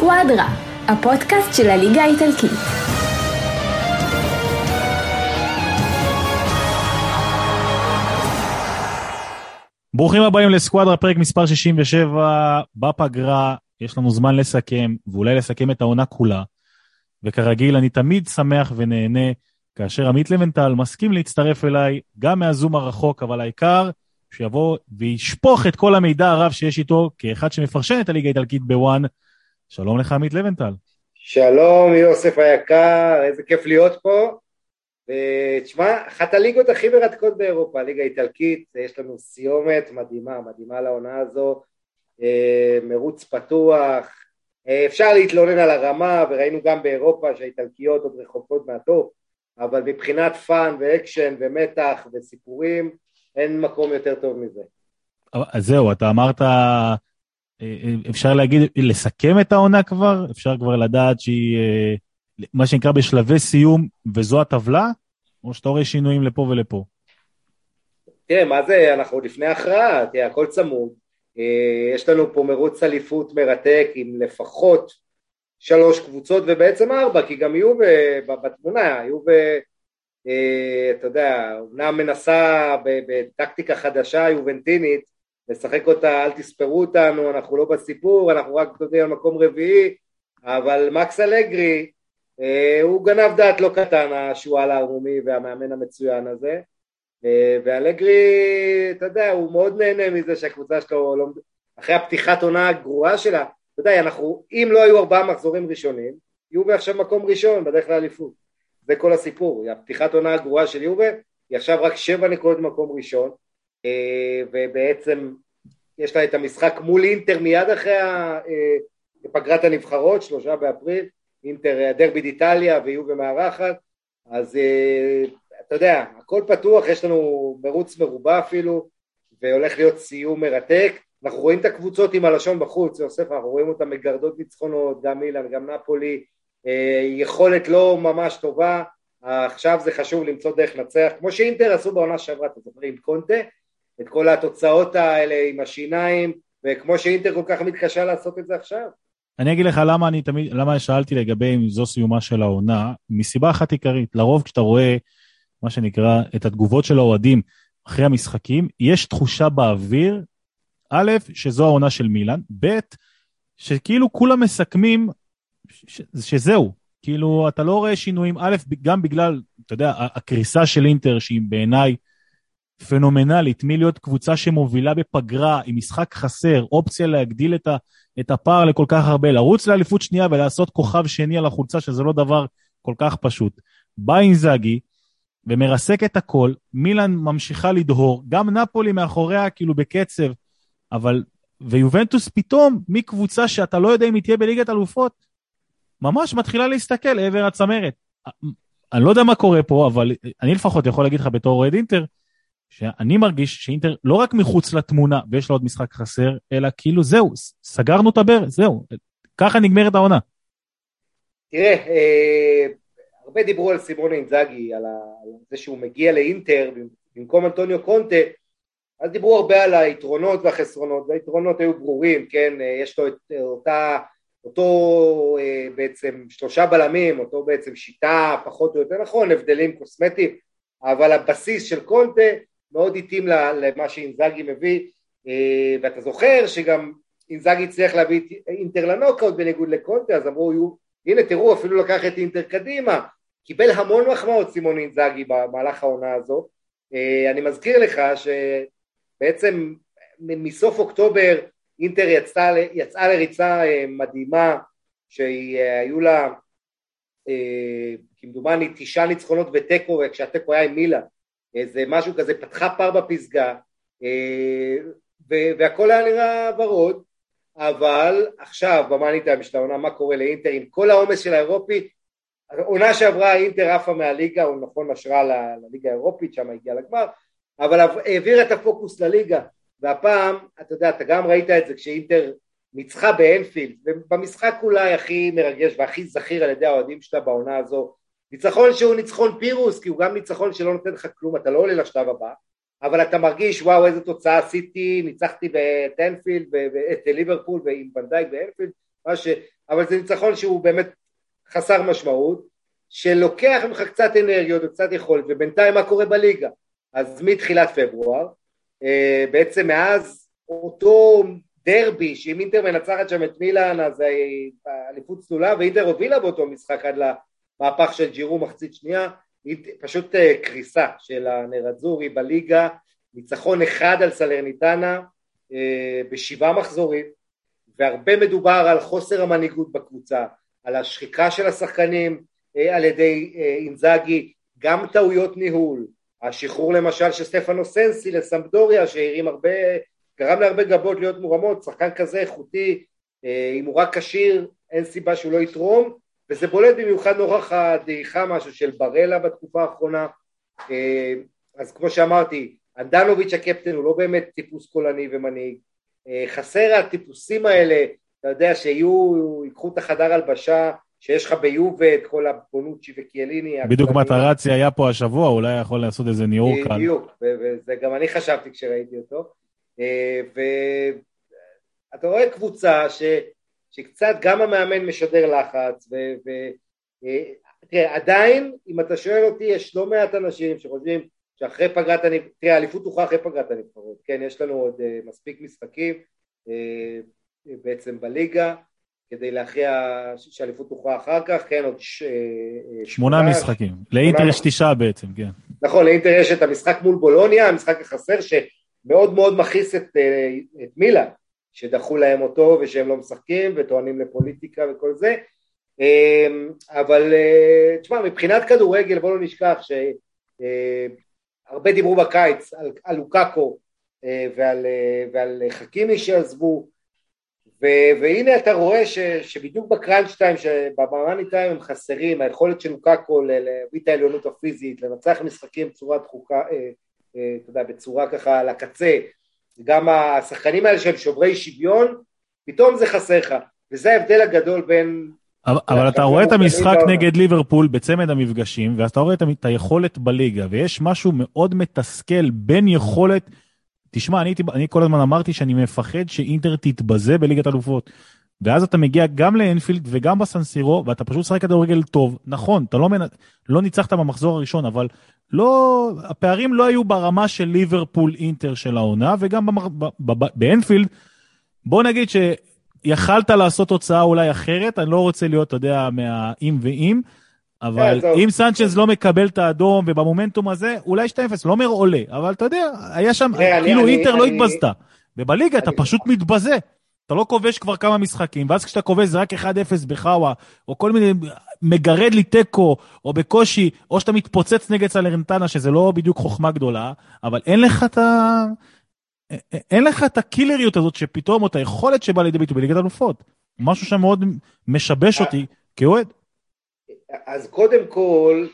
סקואדרה, הפודקאסט של הליגה האיטלקית. ברוכים הבאים לסקואדרה, פרק מספר 67 בפגרה. יש לנו זמן לסכם, ואולי לסכם את העונה כולה. וכרגיל, אני תמיד שמח ונהנה כאשר עמית לבנטל מסכים להצטרף אליי, גם מהזום הרחוק, אבל העיקר שיבוא וישפוך את כל המידע הרב שיש איתו כאחד שמפרשן את הליגה האיטלקית בוואן. שלום לך, עמית לוינטל. שלום, יוסף היקר, איזה כיף להיות פה. ותשמע, אחת הליגות הכי מרתקות באירופה, הליגה האיטלקית, יש לנו סיומת מדהימה, מדהימה לעונה הזו, אה, מרוץ פתוח, אה, אפשר להתלונן על הרמה, וראינו גם באירופה שהאיטלקיות עוד רחוקות מהטוב, אבל מבחינת fun ואקשן ומתח וסיפורים, אין מקום יותר טוב מזה. אז זהו, אתה אמרת, אפשר להגיד, לסכם את העונה כבר? אפשר כבר לדעת שהיא, מה שנקרא, בשלבי סיום, וזו הטבלה? או שאתה רואה שינויים לפה ולפה? תראה, מה זה, אנחנו לפני הכרעה, תראה, הכל צמוד. אה, יש לנו פה מרוץ אליפות מרתק עם לפחות שלוש קבוצות ובעצם ארבע, כי גם יהיו בתמונה, יהיו ב... אה, אתה יודע, אומנם מנסה בטקטיקה חדשה יובנטינית לשחק אותה, אל תספרו אותנו, אנחנו לא בסיפור, אנחנו רק, אתה יודע, מקום רביעי, אבל מקס אלגרי, אה, הוא גנב דעת לא קטן, השועל הערומי והמאמן המצוין הזה. אה, ואלגרי, אתה יודע, הוא מאוד נהנה מזה שהקבוצה שלו, לא, אחרי הפתיחת עונה הגרועה שלה, אתה יודע, אנחנו, אם לא היו ארבעה מחזורים ראשונים, יובה עכשיו מקום ראשון בדרך לאליפות. זה כל הסיפור, הפתיחת עונה הגרועה של יובה, היא עכשיו רק שבע נקודות במקום ראשון, ובעצם יש לה את המשחק מול אינטר מיד אחרי אה, פגרת הנבחרות, שלושה באפריל, אינטר דרבי דיטליה ויובה מארחת, אז אתה יודע, הכל פתוח, יש לנו מרוץ מרובע אפילו, והולך להיות סיום מרתק. אנחנו רואים את הקבוצות עם הלשון בחוץ, יוסף, אנחנו רואים אותן מגרדות ניצחונות, גם אילן, גם נפולי, אה, יכולת לא ממש טובה, עכשיו זה חשוב למצוא דרך לנצח, כמו שאינטר עשו בעונה שעברה, אתה זוכר עם קונטה, את כל התוצאות האלה עם השיניים, וכמו שאינטר כל כך מתקשה לעשות את זה עכשיו. אני אגיד לך למה אני תמיד, למה שאלתי לגבי אם זו סיומה של העונה, מסיבה אחת עיקרית, לרוב כשאתה רואה מה שנקרא, את התגובות של האוהדים אחרי המשחקים, יש תחושה באוויר, א', שזו העונה של מילאן, ב', שכאילו כולם מסכמים ש- שזהו, כאילו אתה לא רואה שינויים, א', גם בגלל, אתה יודע, הקריסה של אינטר, שהיא בעיניי פנומנלית, מלהיות קבוצה שמובילה בפגרה, עם משחק חסר, אופציה להגדיל את, ה, את הפער לכל כך הרבה, לרוץ לאליפות שנייה ולעשות כוכב שני על החולצה, שזה לא דבר כל כך פשוט. בא אינזאגי, ומרסק את הכל, מילאן ממשיכה לדהור, גם נפולי מאחוריה כאילו בקצב, אבל, ויובנטוס פתאום, מקבוצה שאתה לא יודע אם היא תהיה בליגת אלופות, ממש מתחילה להסתכל לעבר הצמרת. אני לא יודע מה קורה פה, אבל אני לפחות יכול להגיד לך בתור אוהד אינטר, שאני מרגיש שאינטר לא רק מחוץ לתמונה ויש לה עוד משחק חסר, אלא כאילו זהו, סגרנו את הברז, זהו, ככה נגמרת העונה. תראה, אה, הרבה דיברו על סימון אינזאגי, על, זה שהוא מגיע לאינטר במקום אנטוניו קונטה, אז דיברו הרבה על היתרונות והחסרונות, והיתרונות היו ברורים, כן, יש לו את אותה, אותו אה, בעצם שלושה בלמים, אותו בעצם שיטה פחות או יותר נכון, הבדלים קוסמטיים, אבל הבסיס של קונטה מאוד התאים למה שאינזאגי מביא, אה, ואתה זוכר שגם אינזאגי הצליח להביא את אינטר לנוקאוט בניגוד לקונטה, אז אמרו, הנה תראו אפילו לקח את אינטר קדימה, קיבל המון מחמאות סימון אינזאגי במהלך העונה הזו. אה, אני מזכיר לך שבעצם מסוף אוקטובר אינטר יצאה, יצאה לריצה אה, מדהימה שהיו לה כמדומני תשעה ניצחונות ותיקו כשהתיקו היה עם מילה איזה משהו כזה פתחה פער בפסגה והכל היה נראה ורוד אבל עכשיו במאני טיים של העונה מה קורה לאינטר עם כל העומס של האירופי עונה שעברה אינטר עפה מהליגה, הוא נכון נשרה לליגה האירופית, שם הגיעה לגמר, אבל העבירה את הפוקוס לליגה, והפעם, אתה יודע, אתה גם ראית את זה כשאינטר ניצחה באנפילד, ובמשחק אולי הכי מרגש והכי זכיר על ידי האוהדים שלה בעונה הזו, ניצחון שהוא ניצחון פירוס, כי הוא גם ניצחון שלא נותן לך כלום, אתה לא עולה לשלב הבא, אבל אתה מרגיש וואו איזה תוצאה עשיתי, ניצחתי את אנפילד, את ליברפול ועם ונדייק באנפילד, ש... אבל זה ניצחון שהוא באמת חסר משמעות, שלוקח ממך קצת אנרגיות וקצת יכולת, ובינתיים מה קורה בליגה? אז מתחילת פברואר, אה, בעצם מאז אותו דרבי שאם אינטר מנצחת שם את מילאן אז האליפות צלולה ואינטר הובילה באותו משחק עד למהפך של ג'ירו מחצית שנייה פשוט אה, קריסה של הנרדזורי בליגה. ניצחון אחד על סלרניטנה אה, בשבעה מחזורים והרבה מדובר על חוסר המנהיגות בקבוצה על השחיקה של השחקנים אה, על ידי אינזאגי גם טעויות ניהול. השחרור למשל של סטפנו סנסי לסמפדוריה שהרים הרבה גרם להרבה גבות להיות מורמות, שחקן כזה איכותי, אם הוא רק כשיר, אין סיבה שהוא לא יתרום, וזה בולט במיוחד נוכח הדעיכה משהו של ברלה בתקופה האחרונה, אה, אז כמו שאמרתי, אנדנוביץ' הקפטן הוא לא באמת טיפוס קולני ומנהיג, אה, חסר הטיפוסים האלה, אתה יודע, שיהיו, ייקחו את החדר הלבשה, שיש לך ביובה את כל הבונוצ'י וקיאליני. בדיוק מטרצי היה פה השבוע, אולי יכול לעשות איזה ניעור כאן. בדיוק, וזה גם אני חשבתי כשראיתי אותו. אה, ואתה רואה קבוצה ש, שקצת גם המאמן משדר לחץ ותראה אה, עדיין אם אתה שואל אותי יש לא מעט אנשים שחושבים שאחרי פגרת הנבחרות, תראה האליפות תוכל אחרי פגרת הנבחרות, כן יש לנו עוד uh, מספיק משחקים uh, בעצם בליגה כדי להכריע שהאליפות תוכל אחר כך, כן עוד ש... שמונה משחקים, לאינטר יש תשעה בעצם, כן. נכון, לאינטר יש את המשחק מול בולוניה, המשחק החסר ש... מאוד מכעיס את, את מילה, שדחו להם אותו ושהם לא משחקים וטוענים לפוליטיקה וכל זה, אמ, אבל אה, תשמע, מבחינת כדורגל בוא לא נשכח שהרבה אה, דיברו בקיץ על, על לוקאקו ועל, ועל חכימי שעזבו. ו, והנה אתה רואה ש, שבדיוק בקראנץ' טיים, שבמאני טיים הם חסרים, היכולת של לוקאקו להביא את העליונות הפיזית, לנצח משחקים בצורה דחוקה, אה, אתה יודע, בצורה ככה על הקצה, גם השחקנים האלה שהם שוברי שוויון, פתאום זה חסר לך, וזה ההבדל הגדול בין... אבל אתה רואה את המשחק נגד ליברפול בצמד המפגשים, ואז אתה רואה את היכולת בליגה, ויש משהו מאוד מתסכל בין יכולת... תשמע, אני, אני כל הזמן אמרתי שאני מפחד שאינטר תתבזה בליגת אלופות. ואז אתה מגיע גם לאנפילד וגם בסנסירו, ואתה פשוט משחק כדורגל טוב. נכון, אתה לא, מנ... לא ניצחת במחזור הראשון, אבל לא, הפערים לא היו ברמה של ליברפול אינטר של העונה, וגם במח... ב... ב... באנפילד, בוא נגיד שיכלת לעשות תוצאה אולי אחרת, אני לא רוצה להיות, אתה יודע, מהאם ואם, אבל yeah, אם סנצ'ז לא מקבל את האדום ובמומנטום הזה, אולי 2-0, לא אומר עולה, אבל אתה יודע, היה שם, yeah, כאילו אני, אינטר אני, לא אני... התבזתה. ובליגה אתה פשוט מתבזה. אתה לא כובש כבר כמה משחקים, ואז כשאתה כובש זה רק 1-0 בחאווה, או כל מיני, מגרד לי תיקו, או בקושי, או שאתה מתפוצץ נגד סלרנטנה, שזה לא בדיוק חוכמה גדולה, אבל אין לך את ה... אין לך את הקילריות הזאת שפתאום, או את היכולת שבאה לידי ביטוי בליגת אלופות. משהו שמאוד משבש אותי כאוהד. אז קודם כל,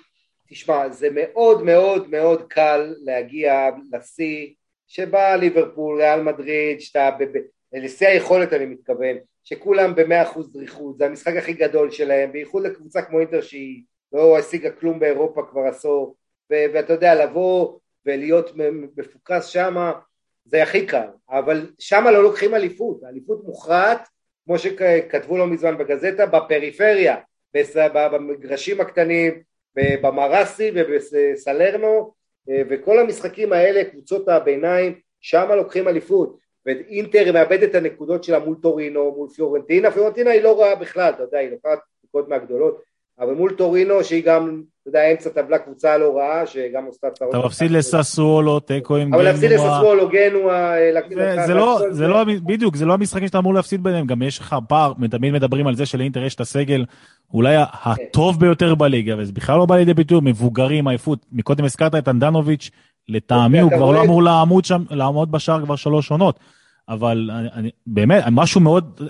תשמע, זה מאוד מאוד מאוד קל להגיע לשיא שבא ליברפול, ריאל מדריד, שאתה לשיא היכולת אני מתכוון, שכולם במאה אחוז דריכות, זה המשחק הכי גדול שלהם, בייחוד לקבוצה כמו אינטר שהיא לא השיגה כלום באירופה כבר עשור, ו- ואתה יודע, לבוא ולהיות מפוקס שמה, זה הכי קל, אבל שמה לא לוקחים אליפות, אליפות מוכרעת, כמו שכתבו לא מזמן בגזטה, בפריפריה, במגרשים הקטנים, במרסי ובסלרנו, וכל המשחקים האלה, קבוצות הביניים, שמה לוקחים אליפות. ואינטר מאבדת את הנקודות שלה מול טורינו, מול פיורנטינה, פיורנטינה היא לא רעה בכלל, אתה יודע, היא לוקחת נקודות מהגדולות, אבל מול טורינו שהיא גם, אתה יודע, אמצע טבלה קבוצה לא רעה, שגם עושה צרות. אתה מפסיד לססוולו, תיקו עם גנואה. אבל להפסיד לססוולו, גנואה, זה לא, זה לא, בדיוק, זה לא המשחקים שאתה אמור להפסיד ביניהם, גם יש לך פער, תמיד מדברים על זה שלאינטר יש את הסגל אולי הטוב ביותר בליגה, וזה בכלל לא בא לידי ביטוי, מבוגרים, עייפות. מקודם הזכרת את אנדנוביץ', לטעמי הוא כבר לא אמור לעמוד שם, לעמוד בשער כבר שלוש עונות. אבל אני, אני, באמת, משהו מאוד,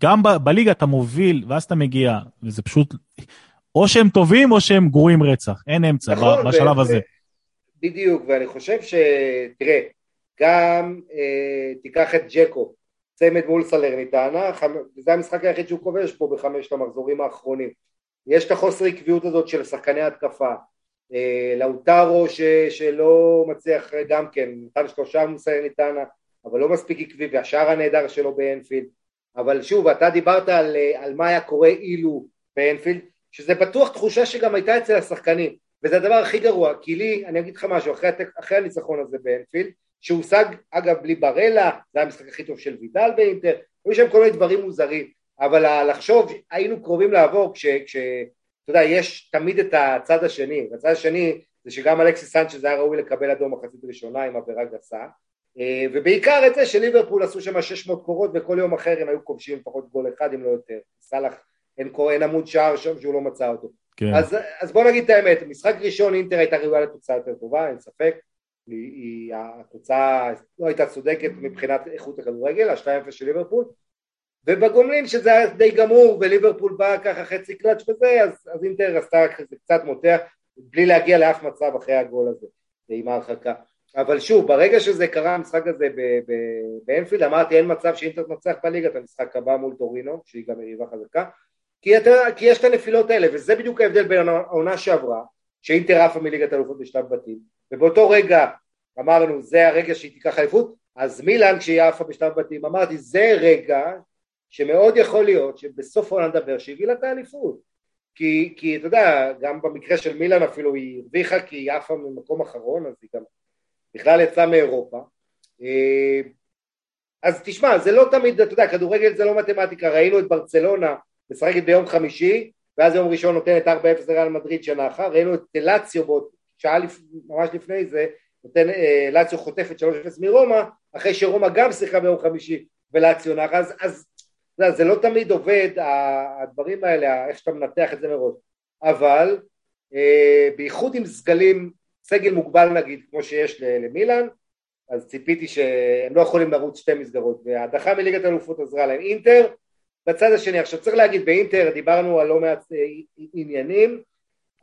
גם ב, בליגה אתה מוביל, ואז אתה מגיע, וזה פשוט, או שהם טובים או שהם גרועים רצח, אין אמצע נכון, בשלב ו- הזה. בדיוק, ואני חושב ש... תראה, גם אה, תיקח את ג'קו, צמד מול סלרניטנה, חמ... זה המשחק היחיד שהוא כובש פה בחמשת המחזורים האחרונים. יש את החוסר עקביות הזאת של שחקני התקפה. אה, לאוטרו ש... שלא מצליח גם כן, נתן שלושה מול סלרניטנה, אבל לא מספיק עקבי, והשער הנהדר שלו באנפילד, אבל שוב, אתה דיברת על, על מה היה קורה אילו באנפילד, שזה בטוח תחושה שגם הייתה אצל השחקנים, וזה הדבר הכי גרוע, כי לי, אני אגיד לך משהו, אחרי, אחרי הניצחון הזה באנפילד, שהושג אגב בלי ברלה, זה המשחק הכי טוב של וידל באינטר, היו שם כל מיני דברים מוזרים, אבל לחשוב, היינו קרובים לעבור כש... כש אתה יודע, יש תמיד את הצד השני, והצד השני זה שגם אלכסי סנצ'ז היה ראוי לקבל אדום מחצית ראשונה עם עבירה גסה, אה, ובעיקר את זה שליברפול עשו שם 600 קורות וכל יום אחר הם היו כובשים לפחות גול אחד אם לא יותר, סאלח אין, אין עמוד שער שם שהוא לא מצא אותו. כן. אז, אז בוא נגיד את האמת, משחק ראשון אינטר הייתה ראויה לתוצאה יותר טובה, אין ספק, היא, היא, התוצאה לא הייתה צודקת מבחינת איכות הכדורגל, ה-2-0 של ליברפול, ובגומלין שזה היה די גמור וליברפול בא ככה חצי קלאץ' וזה, אז, אז אינטר עשתה קצת מותח בלי להגיע לאף מצב אחרי הגול הזה עם ההרחקה. אבל שוב, ברגע שזה קרה המשחק הזה באנפילד, אמרתי אין מצב שאינטר תנצח בליגה את המשחק הבא מול טורינו, שהיא גם יריבה חזקה, כי, אתה, כי יש את הנפילות האלה, וזה בדיוק ההבדל בין העונה שעברה, שאינטר עפה מליגת אלופות בשלב בתים, ובאותו רגע אמרנו זה הרגע שהיא תיקח אליפות, אז מילאן כשהיא עפה בשלב בתים, אמרתי זה רגע שמאוד יכול להיות שבסוף העונה נדבר שהביא לה את האליפות, כי, כי אתה יודע, גם במקרה של מילאן אפילו היא הרוויחה כי היא עפה ממקום אחרון, אז היא גם בכלל יצאה מאירופה. אה, אז תשמע, זה לא תמיד, אתה יודע, כדורגל זה לא מתמטיקה, ראינו את ברצלונה משחקת ביום חמישי, ואז יום ראשון נותנת 4-0 לריאל מדריד שנה אחר, ראינו את לאציו שעה לפ... ממש לפני זה, נותן, אה, לאציו חוטפת 3-0 מרומא, אחרי שרומא גם שיחקה ביום חמישי ולאציו נח, אז, אז זה, זה לא תמיד עובד, הדברים האלה, איך שאתה מנתח את זה מראש, אבל אה, בייחוד עם סגלים סגל מוגבל נגיד, כמו שיש למילאן, אז ציפיתי שהם לא יכולים לרוץ שתי מסגרות, וההדחה מליגת האלופות עזרה להם. אינטר, בצד השני, עכשיו צריך להגיד, באינטר דיברנו על לא מעט אה, עניינים,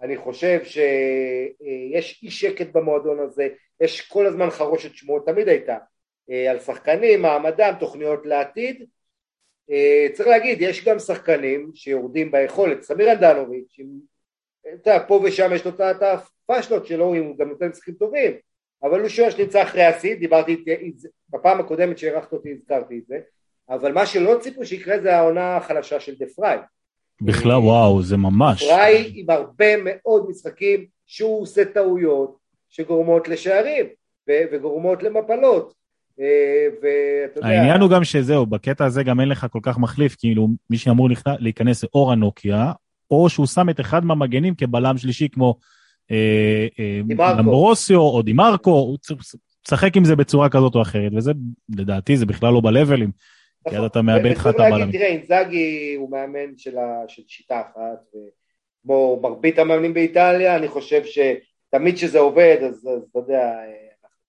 אני חושב שיש אי שקט במועדון הזה, יש כל הזמן חרושת שמועות, תמיד הייתה, אה, על שחקנים, מעמדם, תוכניות לעתיד, אה, צריך להגיד, יש גם שחקנים שיורדים ביכולת, סמיר אנדנוביץ', אתה יודע, פה ושם יש לו את הפאשלות שלו, הוא גם נותן משחקים טובים, אבל הוא שוער שנמצא אחרי השיא, דיברתי איתי, בפעם הקודמת שאירחת אותי הזכרתי את זה, אבל מה שלא ציפו שיקרה זה העונה החלשה של דה פריי. בכלל וואו, זה ממש. פריי עם הרבה מאוד משחקים שהוא עושה טעויות שגורמות לשערים וגורמות למפלות. אה, ואתה יודע... העניין הוא גם שזהו, בקטע הזה גם אין לך כל כך מחליף, כאילו מי שאמור להיכנס זה אור הנוקיה, או שהוא שם את אחד מהמגנים כבלם שלישי כמו אה, אה, למברוסיו או דימרקו, הוא לשחק עם זה בצורה כזאת או אחרת, וזה לדעתי זה בכלל לא בלבלים, כי אז אתה מאבד לך את הבלמים. תראה, אינזאגי הוא מאמן של שיטה אחת, כמו מרבית המאמנים באיטליה, אני חושב שתמיד כשזה עובד, אז אתה יודע,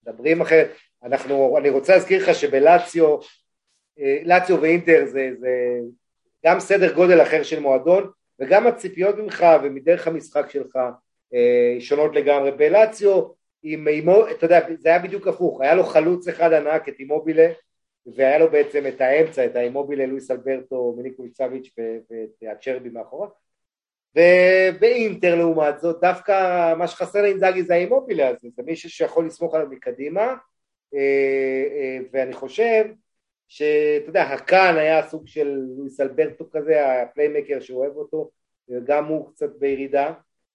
מדברים אחרת. אנחנו, אני רוצה להזכיר לך שבלציו, לציו ואינטר זה, זה גם סדר גודל אחר של מועדון, וגם הציפיות ממך ומדרך המשחק שלך אה, שונות לגמרי. בלציו, עם אימו, אתה יודע, זה היה בדיוק הפוך, היה לו חלוץ אחד ענק, את אימובילה, והיה לו בעצם את האמצע, את האימובילה, לואיס אלברטו, מיניקוביצביץ' ואת הצ'רבי מאחורה. ובאינטר לעומת זאת, דווקא מה שחסר לאינזאגי זה האימובילה הזה, זה מישהו שיכול לסמוך עליו מקדימה, אה, אה, ואני חושב שאתה יודע, הקאן היה סוג של לואיס אלברטו כזה, הפליימקר שאוהב אותו, וגם הוא קצת בירידה,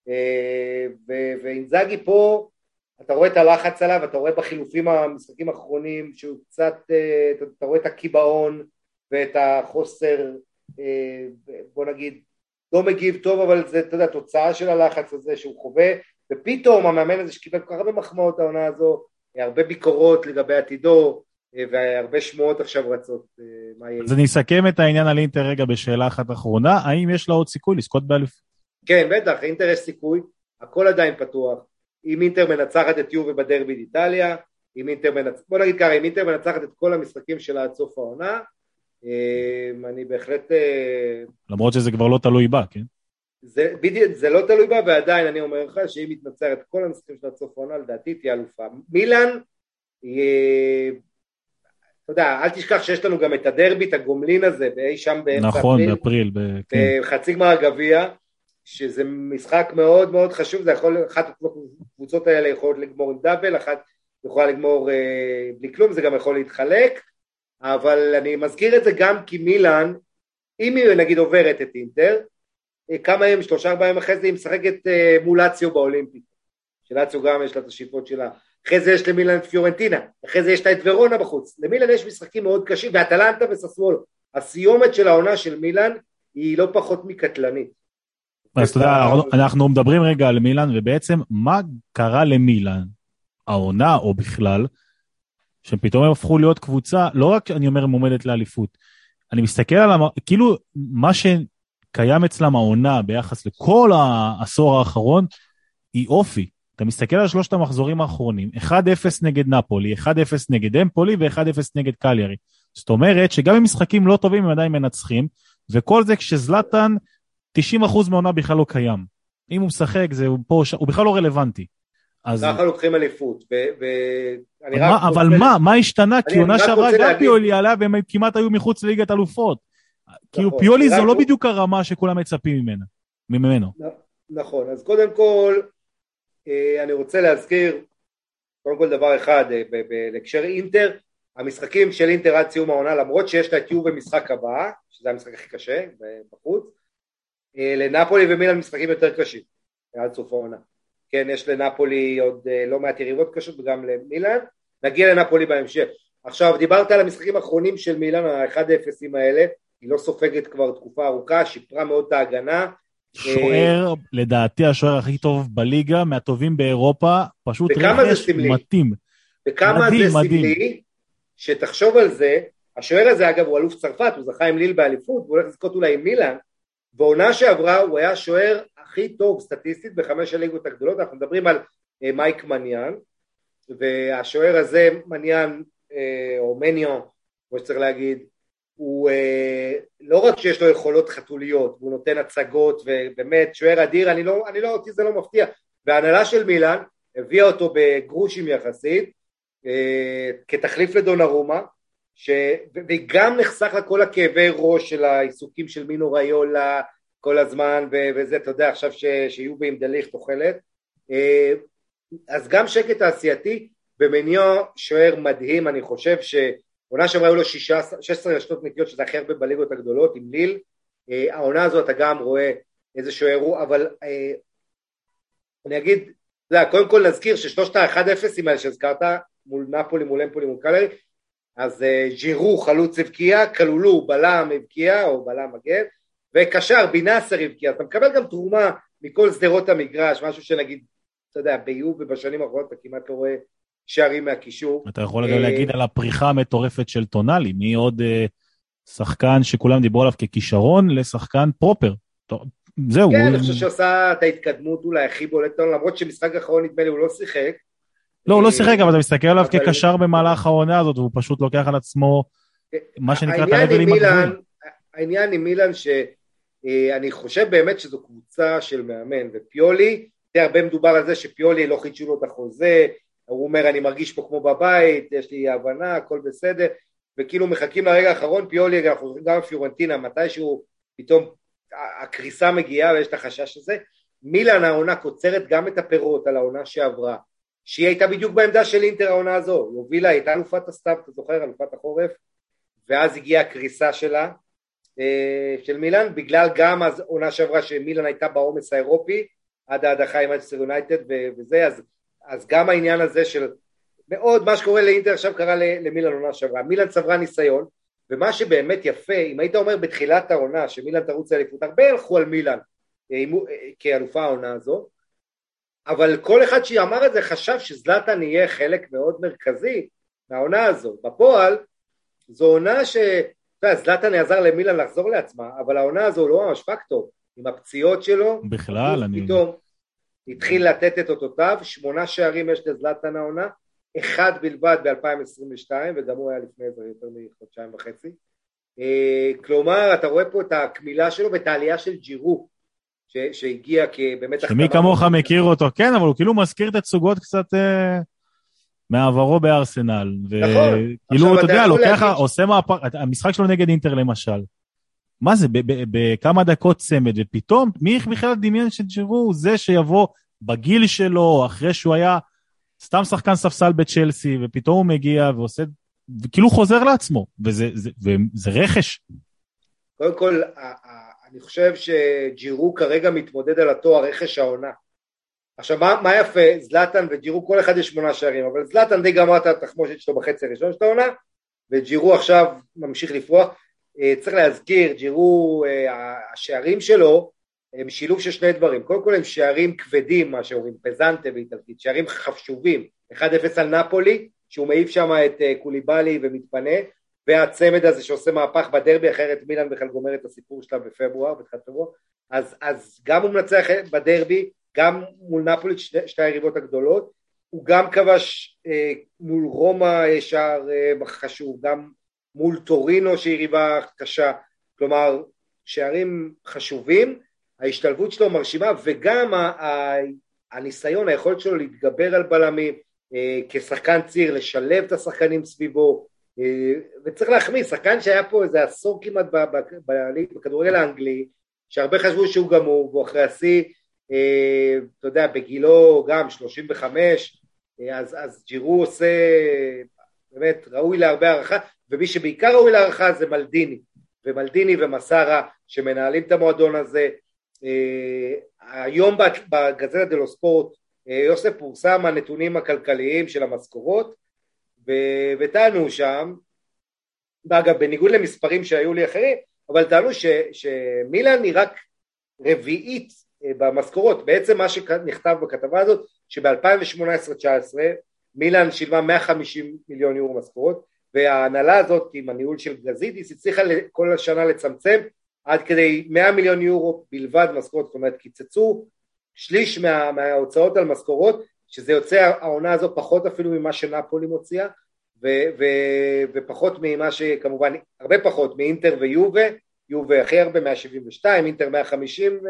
אה, ואינזאגי פה, אתה רואה את הלחץ עליו, אתה רואה בחילופים המשחקים האחרונים שהוא קצת, אה, אתה רואה את הקיבעון ואת החוסר, אה, בוא נגיד, לא מגיב טוב, אבל זה, אתה יודע, תוצאה של הלחץ הזה שהוא חווה, ופתאום המאמן הזה שקיבל כל כך הרבה מחמאות העונה הזו, הרבה ביקורות לגבי עתידו, והרבה שמועות עכשיו רצות אה, מה יהיה. אז אני אסכם את העניין על אינטר רגע בשאלה אחת אחרונה, האם יש לה עוד סיכוי לזכות באלף? כן, בטח, אינטר יש סיכוי, הכל עדיין פתוח. אם אינטר מנצחת את יובי בדרבי באיטליה, אם אינטר מנצחת, בוא נגיד ככה, אם אינטר מנצחת את כל המשחקים שלה עד סוף העונה, אה, אני בהחלט... אה, למרות שזה כבר לא תלוי בה, כן? זה, בדיוק, זה לא תלוי בה, ועדיין אני אומר לך שאם היא מתנצרת את כל המשחקים שלה עד העונה, לדעתי תהיה אלופה. מילאן, אתה יודע, אל תשכח שיש לנו גם את הדרבי, את הגומלין הזה, באי שם באמצע נכון, באפריל. כן. בחצי גמר הגביע, שזה משחק מאוד מאוד חשוב, זה יכול, אחת הקבוצות האלה יכולות לגמור עם דאבל, אחת יכולה לגמור אה, בלי כלום, זה גם יכול להתחלק, אבל אני מזכיר את זה גם כי מילאן, אם היא נגיד עוברת את אינטר, אה, כמה ימים, שלושה ארבעה ימים אחרי זה היא משחקת אה, מול לאציו באולימפיק, שלאציו גם יש לה את השאיפות שלה, אחרי זה יש למילאן את פיורנטינה, אחרי זה יש לה את ורונה בחוץ, למילאן יש משחקים מאוד קשים, ואטלנטה וססוולו, הסיומת של העונה של מילאן היא לא פחות מקטלנית. אז אתה יודע, אנחנו מדברים רגע על מילאן, ובעצם מה קרה למילאן, העונה או בכלל, שפתאום הם הפכו להיות קבוצה, לא רק אני אומר מועמדת לאליפות, אני מסתכל על, המ... כאילו מה שקיים אצלם העונה ביחס לכל העשור האחרון, היא אופי. אתה מסתכל על שלושת המחזורים האחרונים, 1-0 נגד נפולי, 1-0 נגד אמפולי ו-1-0 נגד קליירי. זאת אומרת שגם אם משחקים לא טובים הם עדיין מנצחים, וכל זה כשזלטן 90% מהעונה בכלל לא קיים. אם הוא משחק, זה, הוא, פה, הוא בכלל לא רלוונטי. אז... ככה לוקחים אליפות. ו... ו... מה, אבל. מה, מה השתנה? כי עונה שעברה להגיד... פיולי עלה והם כמעט היו מחוץ לליגת אלופות. כאילו נכון, פיולי זו לא בדיוק הרמה שכולם מצפים ממנה, ממנו. נכון, אז קודם כל אה, אני רוצה להזכיר קודם כל דבר אחד אה, בהקשר אינטר, המשחקים של אינטר עד סיום העונה למרות שיש לה את יו במשחק הבא, שזה המשחק הכי קשה בחוץ, אה, לנפולי ומילן משחקים יותר קשים עד סוף העונה. כן, יש לנפולי עוד לא מעט יריבות קשות וגם למילן, נגיע לנפולי בהמשך. עכשיו, דיברת על המשחקים האחרונים של מילן, ה-1-0ים האלה, היא לא סופגת כבר תקופה ארוכה, שיפרה מאוד את ההגנה, שוער, לדעתי השוער הכי טוב בליגה, מהטובים באירופה, פשוט רכש מתאים. וכמה מדהים, זה סמלי, שתחשוב על זה, השוער הזה אגב הוא אלוף צרפת, הוא זכה עם ליל באליפות, והוא הולך לזכות אולי עם מילאן, בעונה שעברה הוא היה השוער הכי טוב סטטיסטית בחמש הליגות הגדולות, אנחנו מדברים על אה, מייק מניאן, והשוער הזה, מניאן, אה, או מניון, כמו שצריך להגיד, הוא אה, לא רק שיש לו יכולות חתוליות, הוא נותן הצגות ובאמת שוער אדיר, אני לא, אני לא, אותי זה לא מפתיע, וההנהלה של מילאן הביאה אותו בגרושים יחסית אה, כתחליף לדונרומה ש... וגם נחסך לה כל הכאבי ראש של העיסוקים של מינו ריולה כל הזמן ו... וזה אתה יודע עכשיו ש... שיהיו בים דליך תוחלת. אה, אז גם שקט תעשייתי במניו שוער מדהים אני חושב ש... עונה שעברה היו לו 16 רשתות נקיות שזה הכי הרבה בליגות הגדולות עם ליל, אה, העונה הזו אתה גם רואה איזשהו אירוע, אבל אה, אני אגיד, יודע, קודם כל נזכיר ששלושת ה-1-0ים האלה שהזכרת מול נפולי, מול אמפולי, מול קלרי, אז אה, ג'ירו חלוץ הבקיע, כלולו בלם הבקיע או בלם מגן, וקשר בינאסר הבקיע, אתה מקבל גם תרומה מכל שדרות המגרש, משהו שנגיד, אתה יודע, ביוב ובשנים האחרונות אתה כמעט לא רואה שערים מהקישור. אתה יכול גם להגיד על הפריחה המטורפת של טונאלי, מי עוד אה, שחקן שכולם דיברו עליו ככישרון לשחקן פרופר. זהו. כן, אני חושב שעושה את ההתקדמות אולי הכי בולטת, למרות שמשחק האחרון נדמה לי הוא לא שיחק. לא, הוא לא שיחק, אבל אתה מסתכל עליו כקשר במהלך העונה הזאת, והוא פשוט לוקח על עצמו מה שנקרא את הלבלים הגבוהים. העניין עם מילאן שאני אה, חושב באמת שזו קבוצה של מאמן, ופיולי, תראה, הרבה מדובר על זה שפיולי לא חידשו לו את החוזה, הוא אומר אני מרגיש פה כמו בבית, יש לי הבנה, הכל בסדר, וכאילו מחכים לרגע האחרון, פיולי, אנחנו גם פיורנטינה, מתישהו פתאום הקריסה מגיעה ויש את החשש הזה, מילאן העונה קוצרת גם את הפירות על העונה שעברה, שהיא הייתה בדיוק בעמדה של אינטר העונה הזו, היא הובילה, הייתה אלופת הסתיו, אתה זוכר, אלופת החורף, ואז הגיעה הקריסה שלה, אה, של מילאן, בגלל גם העונה שעברה שמילאן הייתה בעומס האירופי, עד ההדחה עם אצטר יונייטד וזה, אז אז גם העניין הזה של מאוד מה שקורה לאינטר עכשיו קרה למילן עונה שעברה, מילן צברה ניסיון ומה שבאמת יפה, אם היית אומר בתחילת העונה שמילן תרוץ לאליפות, הרבה הלכו על מילן אה, אה, כאלופה העונה הזו, אבל כל אחד שאמר את זה חשב שזלטן יהיה חלק מאוד מרכזי מהעונה הזו. בפועל זו עונה ש... אתה יודע, זלטן יעזר למילן לחזור לעצמה, אבל העונה הזו לא ממש פקטור, עם הפציעות שלו. בכלל, אני... פתאום, התחיל לתת את אותותיו, שמונה שערים יש לזלטן העונה, אחד בלבד ב-2022 וגם הוא היה לפני זה יותר מחודשיים וחצי. אה, כלומר, אתה רואה פה את הקמילה שלו ואת העלייה של ג'ירו, שהגיע כבאמת... שמי כמוך מכיר אותו, כן, אבל הוא כאילו מזכיר את התסוגות קצת אה, מעברו בארסנל. נכון. וכאילו, אתה יודע, לוקח, עושה מהפך, המשחק שלו נגד אינטר למשל. מה זה, בכמה דקות צמד, ופתאום, מי בכלל דמיין שג'ירו הוא זה שיבוא בגיל שלו, אחרי שהוא היה סתם שחקן ספסל בצ'לסי, ופתאום הוא מגיע ועושה כאילו חוזר לעצמו, וזה זה, וזה רכש. קודם כל, אני חושב שג'ירו כרגע מתמודד על התואר רכש העונה. עכשיו, מה, מה יפה? זלאטן וג'ירו, כל אחד יש שמונה שערים, אבל זלאטן די גמר את התחמושת שלו בחצי הראשון של העונה, וג'ירו עכשיו ממשיך לפרוח. אה, צריך להזכיר, ג'ירו, אה, השערים שלו הם שילוב של שני דברים. קודם כל הם שערים כבדים, מה שאומרים, פזנטה באיטלקית, שערים חשובים. 1-0 על נפולי, שהוא מעיף שם את אה, קוליבאלי ומתפנה, והצמד הזה שעושה מהפך בדרבי, אחרת מילאן בכלל גומר את הסיפור שלה בפברואר, בתחילת פברואר, אז, אז גם הוא מנצח בדרבי, גם מול נפולי, שתי, שתי היריבות הגדולות, הוא גם כבש אה, מול רומא שער אה, חשוב, גם מול טורינו שהיא יריבה קשה, כלומר שערים חשובים, ההשתלבות שלו מרשימה וגם הניסיון, היכולת שלו להתגבר על בלמים, אה, כשחקן ציר, לשלב את השחקנים סביבו, אה, וצריך להחמיא, שחקן שהיה פה איזה עשור כמעט בכדורגל האנגלי, שהרבה חשבו שהוא גמור, והוא אחרי השיא, אה, אתה יודע, בגילו גם 35, אז, אז ג'ירו עושה, באמת, ראוי להרבה הערכה, ומי שבעיקר ראוי להערכה זה מלדיני, ומלדיני ומסארה שמנהלים את המועדון הזה. היום בגזלת דלו ספורט יוסף פורסם הנתונים הכלכליים של המשכורות וטענו שם, ואגב בניגוד למספרים שהיו לי אחרים, אבל טענו שמילן היא רק רביעית אה, במשכורות, בעצם מה שנכתב בכתבה הזאת שב-2018-2019 מילן שילמה 150 מיליון יורו משכורות וההנהלה הזאת עם הניהול של גזידיס הצליחה כל השנה לצמצם עד כדי 100 מיליון יורו בלבד משכורות, זאת אומרת קיצצו שליש מה, מההוצאות על משכורות, שזה יוצא העונה הזו פחות אפילו ממה שנפולי מוציאה, ו, ו, ופחות ממה שכמובן, הרבה פחות מאינטר ויובה, יובה הכי הרבה 172, אינטר 150, ו,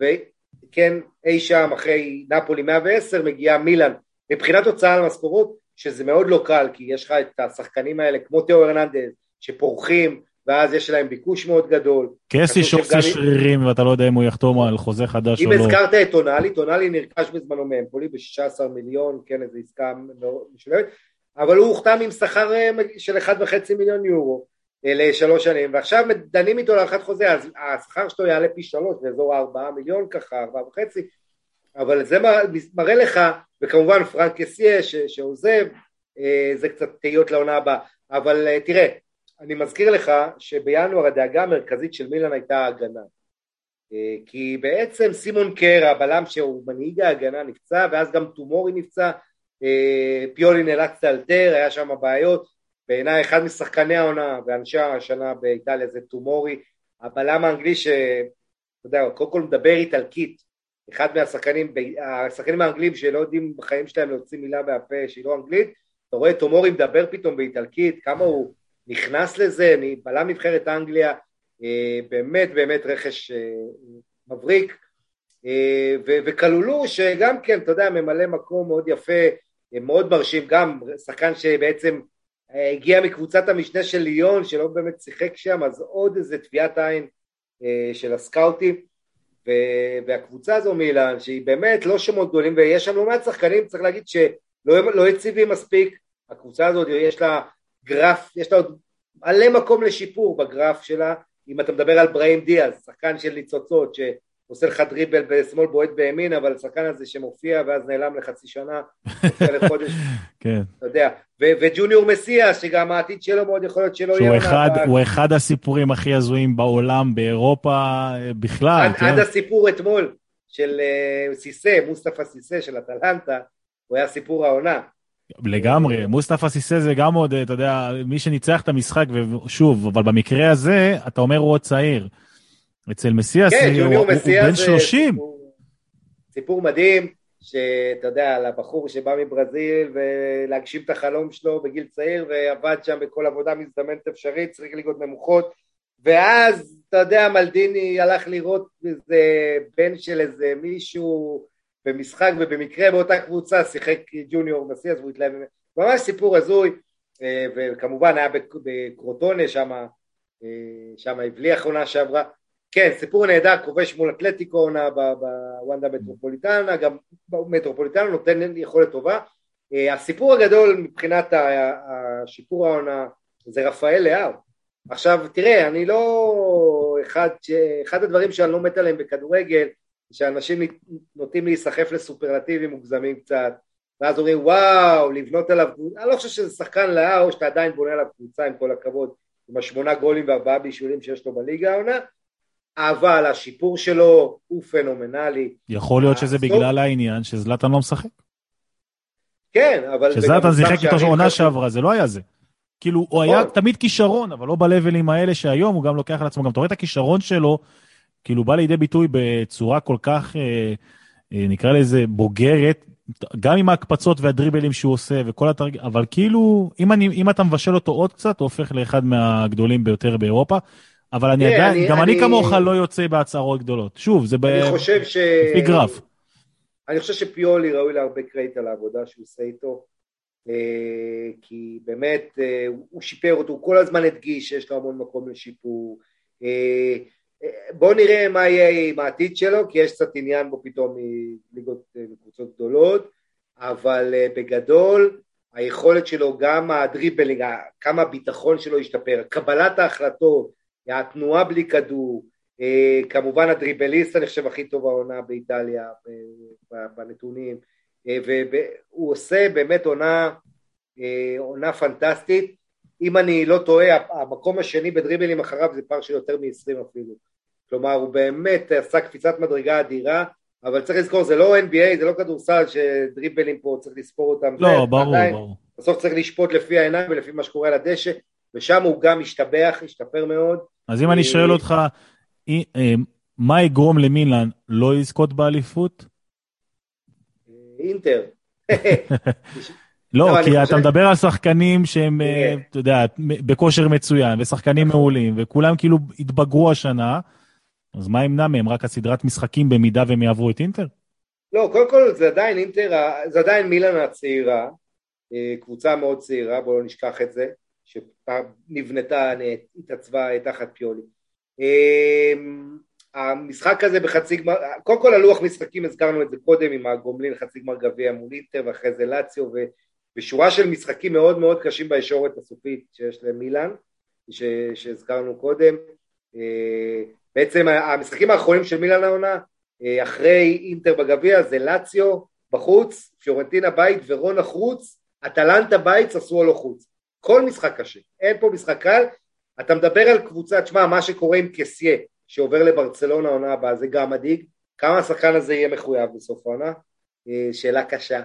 וכן אי שם אחרי נפולי 110 מגיעה מילאן. מבחינת הוצאה על משכורות, שזה מאוד לא קל, כי יש לך את השחקנים האלה כמו תיאו הרננדז, שפורחים, ואז יש להם ביקוש מאוד גדול. קסי שעושה שרירים ואתה לא יודע אם הוא יחתום על חוזה חדש או לא. אם הזכרת את טונאלי, טונאלי נרכש בזמנו מאמפולי ב-16 מיליון, כן, איזו עסקה משולמת, אבל הוא הוחתם עם שכר אה, של 1.5 מיליון יורו אה, לשלוש שנים, ועכשיו דנים איתו להארכת חוזה, אז השכר שלו יעלה פי שלוש, באזור ה-4 מיליון ככה, 4.5, אבל זה מראה לך, וכמובן פרנק קסיה שעוזב, אה, זה קצת תהיות לעונה הבאה, אבל תראה, אני מזכיר לך שבינואר הדאגה המרכזית של מילן הייתה ההגנה. אה, כי בעצם סימון קר, הבלם שהוא מנהיג ההגנה נפצע, ואז גם טומורי נפצע, אה, פיולי נאלץ לאלתר, היה שם בעיות. בעיניי אחד משחקני העונה ואנשי השנה באיטליה זה טומורי, הבלם האנגלי שאתה יודע, קודם כל מדבר איטלקית, אחד מהשחקנים, השחקנים האנגלים שלא יודעים בחיים שלהם להוציא מילה מהפה שהיא לא אנגלית, אתה רואה טומורי מדבר פתאום באיטלקית, כמה הוא נכנס לזה, בלם נבחרת אנגליה, אה, באמת באמת רכש אה, מבריק, אה, וכלולו שגם כן, אתה יודע, ממלא מקום מאוד יפה, מאוד מרשים, גם שחקן שבעצם הגיע מקבוצת המשנה של ליון, שלא באמת שיחק שם, אז עוד איזה טביעת עין של הסקאוטים, והקבוצה הזו מילאן, שהיא באמת לא שמות גדולים, ויש שם לא מעט שחקנים, צריך להגיד שלא לא יציבים מספיק, הקבוצה הזאת יש לה גרף, יש לה עוד מלא מקום לשיפור בגרף שלה, אם אתה מדבר על בראים דיאז, שחקן של ניצוצות שעושה לך דריבל בשמאל בועט בימין, אבל השחקן הזה שמופיע ואז נעלם לחצי שנה, מופיע לחודש, כן. אתה יודע, ו- וג'וניור מסיה, שגם העתיד שלו מאוד יכול להיות שלא יהיה... אחד, הוא אחד הסיפורים הכי הזויים בעולם, באירופה אה, בכלל, עד, כן? עד הסיפור אתמול של uh, סיסה, מוסטפא סיסה של אטלנטה, הוא היה סיפור העונה. לגמרי, מוסטפא סיסא זה גם עוד, אתה יודע, מי שניצח את המשחק, ושוב, אבל במקרה הזה, אתה אומר הוא עוד צעיר. אצל מסיאס כן, הוא, הוא, הוא בן 30. סיפור, סיפור מדהים, שאתה יודע, על הבחור שבא מברזיל ולהגשים את החלום שלו בגיל צעיר ועבד שם בכל עבודה מזדמנת אפשרית, צריך ליגות נמוכות, ואז, אתה יודע, מלדיני הלך לראות איזה בן של איזה מישהו במשחק ובמקרה באותה קבוצה שיחק ג'וניור מסי אז הוא התלהב ממש סיפור הזוי אה, וכמובן היה בקרוטונה שם אה, שם הבליח עונה שעברה כן סיפור נהדר כובש מול אתלטיקו עונה בוונדה מטרופוליטנה גם מטרופוליטנה נותן יכולת טובה. הסיפור הגדול מבחינת השיפור העונה זה רפאל לאהו. עכשיו תראה, אני לא אחד, אחד הדברים שאני לא מת עליהם בכדורגל, שאנשים נוטים להיסחף לסופרלטיבים מוגזמים קצת, ואז אומרים וואו, לבנות עליו, אני לא חושב שזה שחקן לאהו שאתה עדיין בונה עליו קבוצה עם כל הכבוד, עם השמונה גולים וארבעה בישולים שיש לו בליגה העונה, אבל השיפור שלו הוא פנומנלי. יכול להיות שזה בגלל העניין שזלאטן לא משחק. כן, אבל... שזלאטן שיחק איתו עונה שעברה, זה לא היה זה. כאילו, הוא היה נכון. תמיד כישרון, אבל לא בלבלים האלה שהיום הוא גם לוקח על עצמו. גם אתה רואה את הכישרון שלו, כאילו בא לידי ביטוי בצורה כל כך, אה, אה, נקרא לזה בוגרת, גם עם ההקפצות והדריבלים שהוא עושה וכל התרג... אבל כאילו, אם, אני, אם אתה מבשל אותו עוד קצת, הוא הופך לאחד מהגדולים ביותר באירופה. אבל אני עדיין, גם אני, כמוך לא יוצא בהצהרות גדולות. שוב, זה לפי גרף. אני חושב שפיולי ראוי להרבה קרדיט על העבודה שהוא עושה איתו. אה, כי באמת אה, הוא שיפר אותו, הוא כל הזמן הדגיש שיש לו המון מקום לשיפור. אה, בואו נראה מה יהיה עם העתיד שלו, כי יש קצת עניין בו פתאום מליגות מקבוצות גדולות, אבל בגדול היכולת שלו, גם הדריבלינג, כמה הביטחון שלו השתפר, קבלת ההחלטות, התנועה בלי כדור, כמובן הדריבליסט אני חושב הכי טוב העונה באיטליה בנתונים, אה, והוא עושה באמת עונה, אה, עונה פנטסטית. אם אני לא טועה, המקום השני בדריבלים אחריו זה פער של יותר מ-20 אפילו. כלומר, הוא באמת עשה קפיצת מדרגה אדירה, אבל צריך לזכור, זה לא NBA, זה לא כדורסל שדריבלים פה צריך לספור אותם. לא, זה, ברור, עדיין, ברור. בסוף צריך לשפוט לפי העיניים ולפי מה שקורה על הדשא, ושם הוא גם השתבח, השתפר מאוד. אז אם אני שואל אותך, מה יגרום למילן לא לזכות באליפות? אינטר. לא, לא כי אתה מדבר על שחקנים שהם, אה, אתה יודע, בכושר מצוין, ושחקנים נכון. מעולים, וכולם כאילו התבגרו השנה, אז מה ימנע מהם? רק הסדרת משחקים במידה והם יעברו את אינטר? לא, קודם כל זה עדיין אינטר, זה עדיין מילאן הצעירה, אה, קבוצה מאוד צעירה, בואו לא נשכח את זה, שנבנתה, התעצבה תחת פיולי. אה, המשחק הזה בחצי גמר, קודם כל הלוח משחקים הזכרנו את זה קודם עם הגומלין חצי גמר גביע מול אינטר ואחרי זה לאציו ושורה של משחקים מאוד מאוד קשים בישורת הסופית שיש למילאן שהזכרנו קודם אה, בעצם המשחקים האחרונים של מילאן העונה אה, אחרי אינטר בגביע זה לאציו בחוץ, פיורנטינה בית ורונה חוץ, אטלנטה בית עשו לו חוץ כל משחק קשה, אין פה משחק קל אתה מדבר על קבוצה, תשמע מה שקורה עם קסיה שעובר לברצלונה העונה הבאה, זה גם מדאיג. כמה השחקן הזה יהיה מחויב בסוף העונה? אה, שאלה קשה.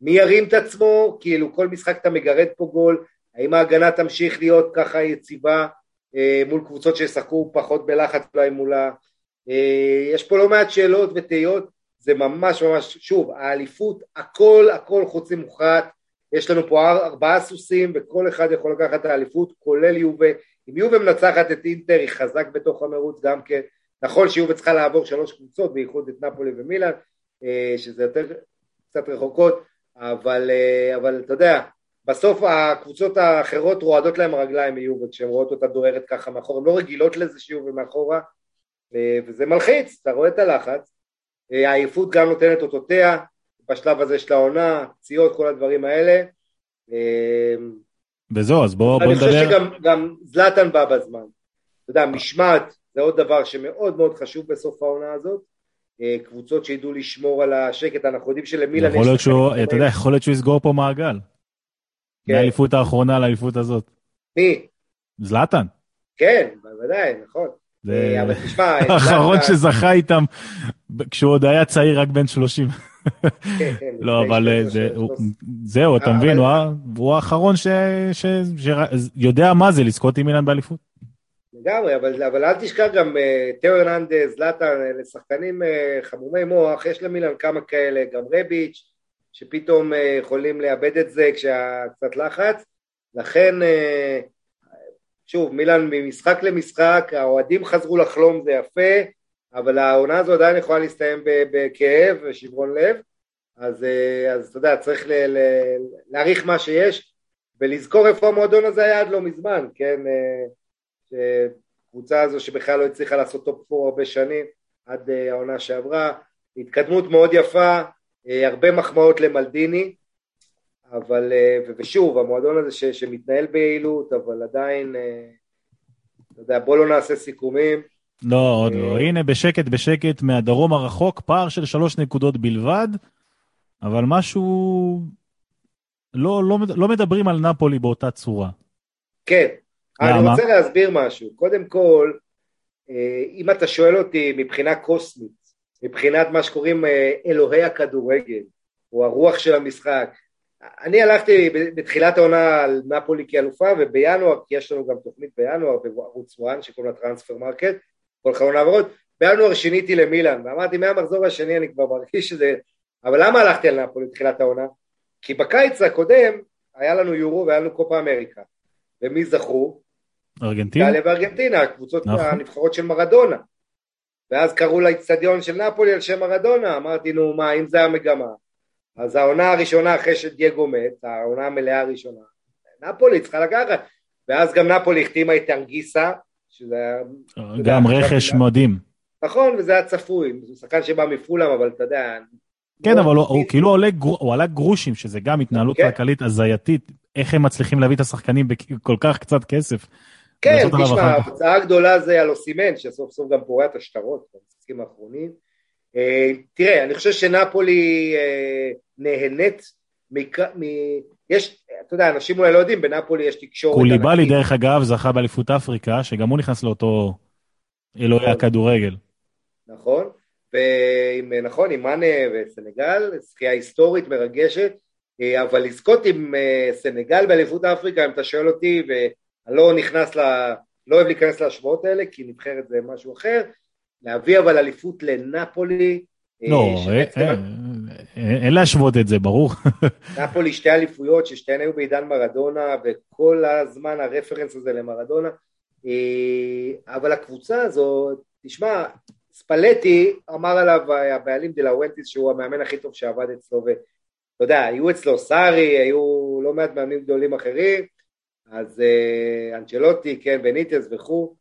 מי ירים את עצמו? כאילו כל משחק אתה מגרד פה גול, האם ההגנה תמשיך להיות ככה יציבה אה, מול קבוצות שישחקו פחות בלחץ אולי מולה? אה, יש פה לא מעט שאלות ותהיות, זה ממש ממש, שוב, האליפות, הכל הכל חוץ ממוחרט, יש לנו פה ארבעה סוסים וכל אחד יכול לקחת את האליפות, כולל יובה, אם יובה מנצחת את אינטר היא חזק בתוך המרוץ גם כן, נכון שיובה צריכה לעבור שלוש קבוצות, בייחוד את נפולי ומילאן, אה, שזה יותר קצת רחוקות, אבל, אה, אבל אתה יודע, בסוף הקבוצות האחרות רועדות להם הרגליים מיובה כשהן רואות אותה דוהרת ככה מאחורה, הן לא רגילות לזה שיובה מאחורה, אה, וזה מלחיץ, אתה רואה את הלחץ, העייפות גם נותנת אותותיה בשלב הזה של העונה, פציעות, כל הדברים האלה, וזהו, אז בואו בוא נדבר... אני חושב שגם זלאטן בא בזמן. אתה יודע, משמעת זה עוד דבר שמאוד מאוד חשוב בסוף העונה הזאת. אה, קבוצות שידעו לשמור על השקט, אנחנו יודעים שלמילן יכול להיות שהוא, אתה יודע, יכול להיות שהוא יסגור פה מעגל. כן. מהאליפות האחרונה לאליפות הזאת. מי? זלאטן. כן, בוודאי, נכון. זה אה, אבל תשמע, האחרון שזכה איתם כשהוא עוד היה צעיר רק בן 30. כן, לא, אבל אה, זהו, אתה מבין, הוא האחרון שיודע מה זה לזכות עם אילן באליפות. לגמרי, אבל אל תשכח גם אה, תאו הרננדז, לטן, אלה שחקנים חמומי מוח, יש למילן כמה כאלה, גם רביץ', שפתאום יכולים לאבד את זה כשקצת לחץ, לכן שוב, מילאן ממשחק למשחק, האוהדים חזרו לחלום, זה יפה, אבל העונה הזו עדיין יכולה להסתיים בכאב ושברון לב, אז, אה, אז אתה יודע, צריך ל, ל, להעריך מה שיש ולזכור איפה המועדון הזה היה עד לא מזמן, כן? אה, קבוצה הזו שבכלל לא הצליחה לעשות top four הרבה שנים, עד אה, העונה שעברה, התקדמות מאוד יפה, הרבה מחמאות למלדיני, אבל, ושוב, המועדון הזה ש, שמתנהל ביעילות, אבל עדיין, אתה יודע, בוא לא נעשה סיכומים. לא, עוד לא. הנה, בשקט בשקט מהדרום הרחוק, פער של שלוש נקודות בלבד, אבל משהו... לא, לא, לא מדברים על נפולי באותה צורה. כן, למה? אני רוצה להסביר משהו. קודם כל, אה, אם אתה שואל אותי מבחינה קוסמית, מבחינת מה שקוראים אה, אלוהי הכדורגל, או הרוח של המשחק, אני הלכתי בתחילת העונה על נפולי כאלופה, ובינואר, כי יש לנו גם תוכנית בינואר בערוץ 1 שקוראים לה Transfer Market, כל חלון העברות, בינואר שיניתי למילאן, ואמרתי מהמחזור השני אני כבר מרגיש שזה... אבל למה הלכתי על נפולי בתחילת העונה? כי בקיץ הקודם היה לנו יורו והיה לנו קופה אמריקה, ומי זכו? ארגנטינה? איטליה וארגנטינה, הקבוצות נכון. הנבחרות של מרדונה. ואז קראו לאצטדיון של נפולי על שם מרדונה, אמרתי נו מה, אם זה המגמה. אז העונה הראשונה אחרי שדייגו מת, העונה המלאה הראשונה, נפולי צריכה לקחת. ואז גם נפולי החתימה את אנגיסה, שזה היה... גם רכש מדהים. נכון, וזה היה צפוי, זה שחקן שבא מפולם, אבל אתה יודע... כן, אבל הוא כאילו הוא עלה גרושים, שזה גם התנהלות כן. כלכלית הזייתית, איך הם מצליחים להביא את השחקנים בכל כך קצת כסף. כן, תשמע, ההוצאה הגדולה זה על אוסימן, שסוף סוף גם פורע את השטרות במשחקים האחרונים. אה, תראה, אני חושב שנפולי אה, נהנית יש, אתה יודע, אנשים אולי לא יודעים, בנפולי יש תקשורת... קוליבאלי, דרך אגב, זכה באליפות אפריקה, שגם הוא נכנס לאותו אלוהי נכון. הכדורגל. נכון, ועם, נכון, עם מאנה וסנגל, זכייה היסטורית מרגשת, אה, אבל לזכות עם אה, סנגל באליפות אפריקה, אם אתה שואל אותי, ואני לא נכנס ל... לא אוהב להיכנס להשוואות האלה, כי נבחרת זה משהו אחר, להביא אבל אליפות לנפולי, לא, אין להשוות את זה, ברור. נפולי שתי אליפויות ששתיהן היו בעידן מרדונה, וכל הזמן הרפרנס הזה למרדונה. אה, אבל הקבוצה הזו, תשמע, ספלטי אמר עליו הבעלים דה לאורנטיס שהוא המאמן הכי טוב שעבד אצלו, ואתה יודע, היו אצלו סארי, היו לא מעט מאמנים גדולים אחרים, אז אה, אנצ'לוטי, כן, בניטס וכו',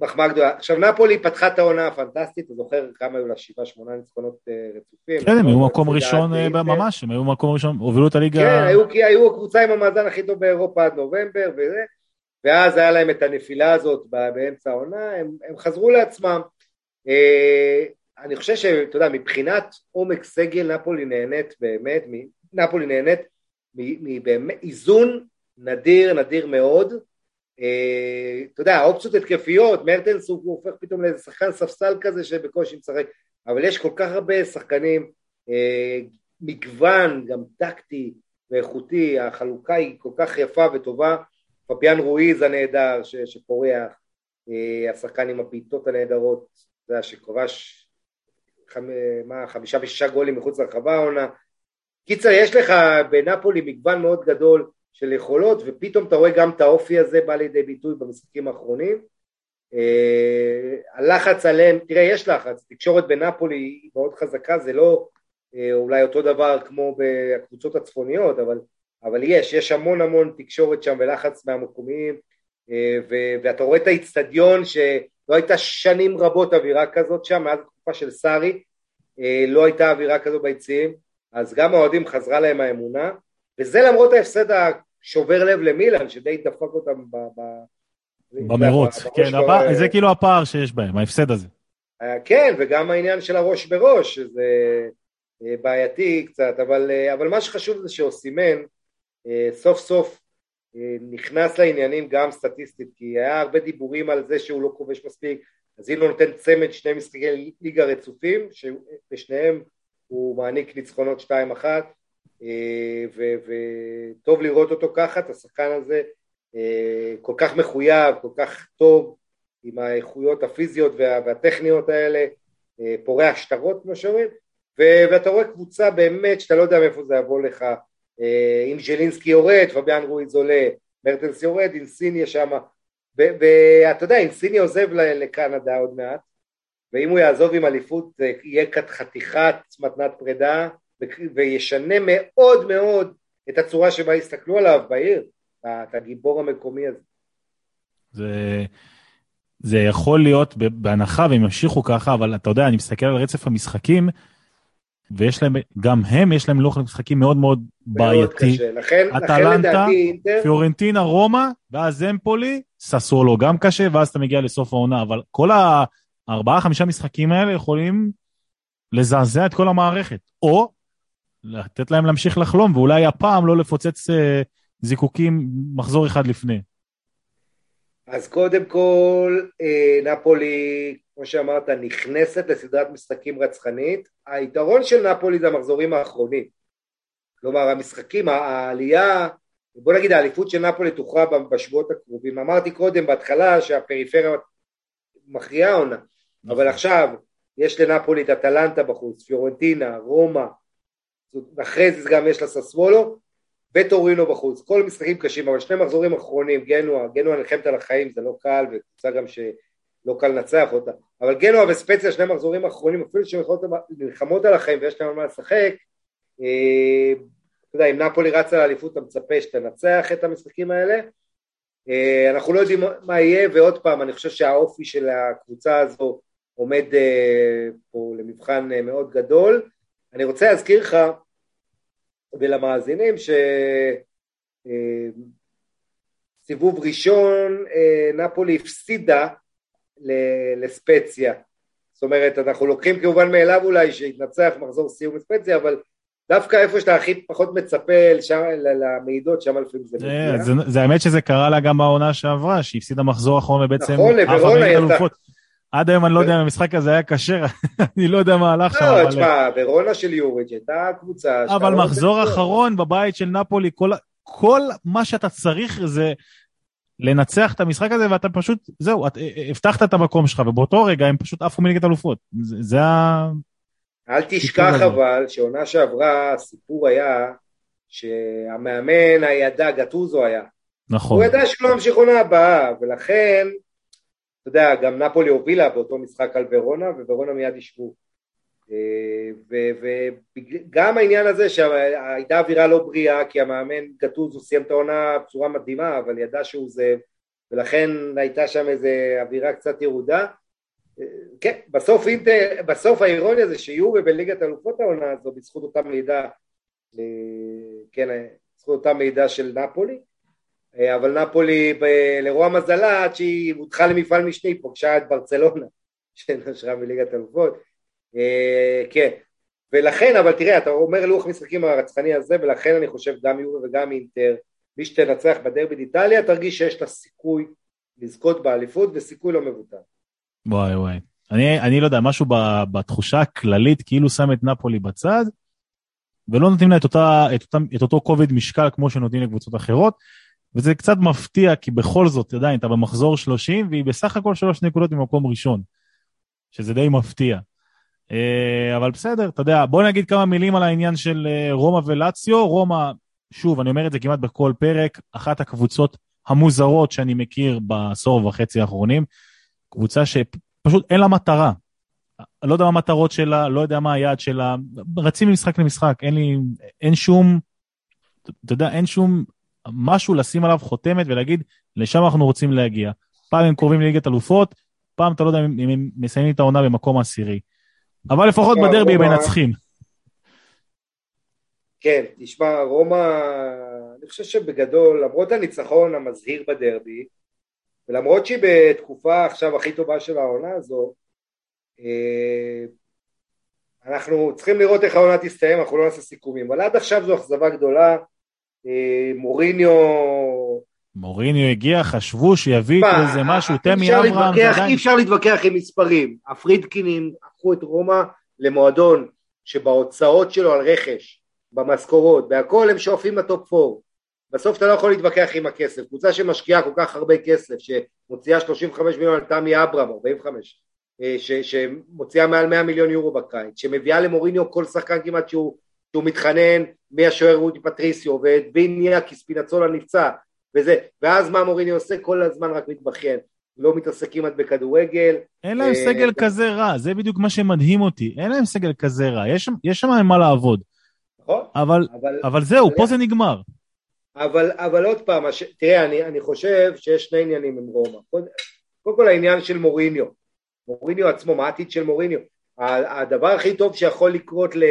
מחמאה גדולה. עכשיו נפולי פתחה את העונה הפנטסטית, אתה זוכר כמה היו לה שבעה שמונה ניצחונות אה, רצופים. כן, הם היו מקום ראשון אה, ממש, הם היו מקום ראשון, הובילו את הליגה. כן, היו, כי היו הקבוצה עם המאזן הכי טוב באירופה עד נובמבר וזה, ואז היה להם את הנפילה הזאת באמצע העונה, הם, הם חזרו לעצמם. אה, אני חושב שאתה יודע, מבחינת עומק סגל נפולי נהנית באמת, נפולי נהנית מבאמת איזון נדיר, נדיר מאוד, אתה יודע, האופציות התקפיות, מרטנס הוא הופך פתאום לאיזה שחקן ספסל כזה שבקושי משחק, אבל יש כל כך הרבה שחקנים, אה, מגוון, גם טקטי ואיכותי, החלוקה היא כל כך יפה וטובה, פפיאן רואיז הנהדר שפורח, אה, השחקן עם הבעיטות הנהדרות, אתה יודע, שכובש חמישה ושישה גולים מחוץ לרחבה העונה. קיצר, יש לך בנפולי מגוון מאוד גדול של יכולות, ופתאום אתה רואה גם את האופי הזה בא לידי ביטוי במשחקים האחרונים. אה, הלחץ עליהם, תראה יש לחץ, תקשורת בנפולי היא מאוד חזקה, זה לא אה, אולי אותו דבר כמו בקבוצות הצפוניות, אבל, אבל יש, יש המון המון תקשורת שם ולחץ מהמקומיים, אה, ואתה רואה את האיצטדיון שלא הייתה שנים רבות אווירה כזאת שם, מאז התקופה של סארי, לא הייתה אווירה כזאת ביציעים, אז גם האוהדים חזרה להם האמונה, וזה למרות ההפסד שובר לב למילאן, שדי דפק אותם ב... ב... במרוץ, כן, הבא, זה כאילו הפער שיש בהם, ההפסד הזה. אה, כן, וגם העניין של הראש בראש, שזה אה, בעייתי קצת, אבל, אה, אבל מה שחשוב זה שאוסימן סוף סוף נכנס לעניינים גם סטטיסטית, כי היה הרבה דיבורים על זה שהוא לא כובש מספיק, אז אם הוא נותן צמד שני משחקי ליגה רצופים, שבשניהם הוא מעניק ניצחונות 2-1, אה, וטוב לראות אותו ככה, את השחקן הזה אה, כל כך מחויב, כל כך טוב, עם האיכויות הפיזיות והטכניות האלה, אה, פורע שטרות כמו שאומרים, ואתה רואה קבוצה באמת שאתה לא יודע מאיפה זה יבוא לך, אם ז'לינסקי יורד, פביאן רואיז עולה, מרטנס יורד, אינסיניה שם, ואתה יודע, אינסיניה עוזב לקנדה עוד מעט, ואם הוא יעזוב עם אליפות יהיה חתיכת מתנת פרידה, וישנה מאוד מאוד את הצורה שבה יסתכלו עליו בעיר, את הגיבור המקומי הזה. זה, זה יכול להיות בהנחה והם ימשיכו ככה, אבל אתה יודע, אני מסתכל על רצף המשחקים, ויש להם, גם הם, יש להם לוח משחקים מאוד מאוד בעייתי. לכן, אטלנטה, פיורנטינה, רומא, ואז אמפולי, ססולו גם קשה, ואז אתה מגיע לסוף העונה, אבל כל הארבעה, חמישה משחקים האלה יכולים לזעזע את כל המערכת, או לתת להם להמשיך לחלום, ואולי הפעם לא לפוצץ אה, זיקוקים מחזור אחד לפני. אז קודם כל, אה, נפולי, כמו שאמרת, נכנסת לסדרת משחקים רצחנית. היתרון של נפולי זה המחזורים האחרונים. כלומר, המשחקים, העלייה, בוא נגיד האליפות של נפולי תוכרע בשבועות הקרובים. אמרתי קודם בהתחלה שהפריפריה מכריעה עונה, נכון. אבל עכשיו יש לנפולי את אטלנטה בחוץ, פיורנטינה, רומא, ואחרי זה גם יש לה ססוולו, וטורינו בחוץ, כל משחקים קשים, אבל שני מחזורים אחרונים, גנוע, גנוע נלחמת על החיים, זה לא קל, וקבוצה גם שלא קל לנצח אותה, אבל גנוע וספציה, שני מחזורים אחרונים, אפילו שהן נלחמות על החיים ויש להם מה לשחק, אה, אתה יודע, אם נפולי רצה לאליפות, אתה מצפה שתנצח את המשחקים האלה, אה, אנחנו לא יודעים מה יהיה, ועוד פעם, אני חושב שהאופי של הקבוצה הזו עומד אה, פה למבחן מאוד גדול. אני רוצה להזכיר לך, ולמאזינים שסיבוב אה, ראשון אה, נפולי הפסידה לספציה. זאת אומרת, אנחנו לוקחים כמובן מאליו אולי שיתנצח מחזור סיום לספציה, אבל דווקא איפה שאתה הכי פחות מצפה לשם, למעידות, שם לפעמים זה מגיע. זה, זה האמת שזה קרה לה גם בעונה שעברה, שהיא הפסידה מחזור אחרון ובעצם... נכון, לברונה היא הייתה... עד היום אני לא יודע אם המשחק הזה היה כשר, אני לא יודע מה הלך שם. לא, תשמע, ורונה של יוריץ' הייתה קבוצה... אבל לא מחזור אחרון בבית של נפולי, כל מה שאתה צריך זה לנצח את המשחק הזה, ואתה פשוט, זהו, הבטחת את המקום שלך, ובאותו רגע הם פשוט עפו מליגת אלופות. זה ה... אל תשכח אבל שעונה שעברה, הסיפור היה שהמאמן הידע, גטוזו היה. נכון. הוא ידע שלא ימשיך עונה הבאה, ולכן אתה יודע, גם נפולי הובילה באותו משחק על ורונה, וורונה מיד ישבו. אה, וגם העניין הזה שהייתה אווירה לא בריאה, כי המאמן גטוזו סיים את העונה בצורה מדהימה, אבל ידע שהוא זה, ולכן הייתה שם איזו אווירה קצת ירודה. אה, כן, בסוף, אינטר, בסוף האירוניה זה שיובה בליגת אלופות העונה הזו, בזכות אותה מידע, אה, כן, בזכות אותה מידע של נפולי, אבל נפולי לרוע מזלה עד שהיא הודחה למפעל משני, פוגשה את ברצלונה שנשרה מליגת אלופות, אה, כן, ולכן, אבל תראה, אתה אומר לוח משחקים הרצחני הזה, ולכן אני חושב גם יורו וגם אינטר, מי שתנצח בדרבי איטליה, תרגיש שיש לה סיכוי לזכות באליפות, וסיכוי לא מבוטל. וואי וואי. אני, אני לא יודע, משהו בתחושה הכללית, כאילו שם את נפולי בצד, ולא נותנים לה את, אותה, את, אותה, את אותו כובד משקל כמו שנותנים לקבוצות אחרות. וזה קצת מפתיע, כי בכל זאת, עדיין, אתה במחזור 30, והיא בסך הכל שלוש נקודות ממקום ראשון, שזה די מפתיע. אה, אבל בסדר, אתה יודע, בוא נגיד כמה מילים על העניין של אה, רומא ולציו. רומא, שוב, אני אומר את זה כמעט בכל פרק, אחת הקבוצות המוזרות שאני מכיר בעשור וחצי האחרונים. קבוצה שפשוט אין לה מטרה. לא יודע מה המטרות שלה, לא יודע מה היעד שלה, רצים ממשחק למשחק, אין לי, אין שום, אתה יודע, אין שום משהו לשים עליו חותמת ולהגיד, לשם אנחנו רוצים להגיע. פעם הם קרובים לליגת אלופות, פעם אתה לא יודע אם הם מסיימים את העונה במקום העשירי. אבל לפחות בדרבי הם מנצחים. כן, תשמע, רומא, אני חושב שבגדול, למרות הניצחון המזהיר בדרבי, ולמרות שהיא בתקופה עכשיו הכי טובה של העונה הזו, אה, אנחנו צריכים לראות איך העונה תסתיים, אנחנו לא נעשה סיכומים, אבל עד עכשיו זו אכזבה גדולה, מוריניו... מוריניו הגיע, חשבו שיביא איזה משהו, תמי אברהם, אי אפשר להתווכח עם מספרים. הפרידקינים הפכו את רומא למועדון שבהוצאות שלו על רכש, במשכורות, בהכל הם שואפים לטופ 4. בסוף אתה לא יכול להתווכח עם הכסף. קבוצה שמשקיעה כל כך הרבה כסף, שמוציאה 35 מיליון על תמי אברהם, 45, אה, ש, שמוציאה מעל 100 מיליון יורו בקיץ, שמביאה למוריניו כל שחקן כמעט שהוא שהוא מתחנן מהשוער רודי פטריסיו ואת ביניה כי ספינצולה נפצע וזה, ואז מה מוריני עושה? כל הזמן רק מתבכיין, לא מתעסק כמעט בכדורגל. אין להם אה, סגל כזה רע, זה בדיוק מה שמדהים אותי, אין להם סגל כזה רע, יש, שם מה לעבוד. נכון. אבל, אבל, אבל זהו. פה זה נגמר. אבל, אבל עוד פעם, הש... תראה, אני, אני חושב שיש שני עניינים עם רומא. קודם כל העניין של מוריניו. מוריניו עצמו, מה העתיד של מוריניו? הדבר הכי טוב שיכול לקרות. ל...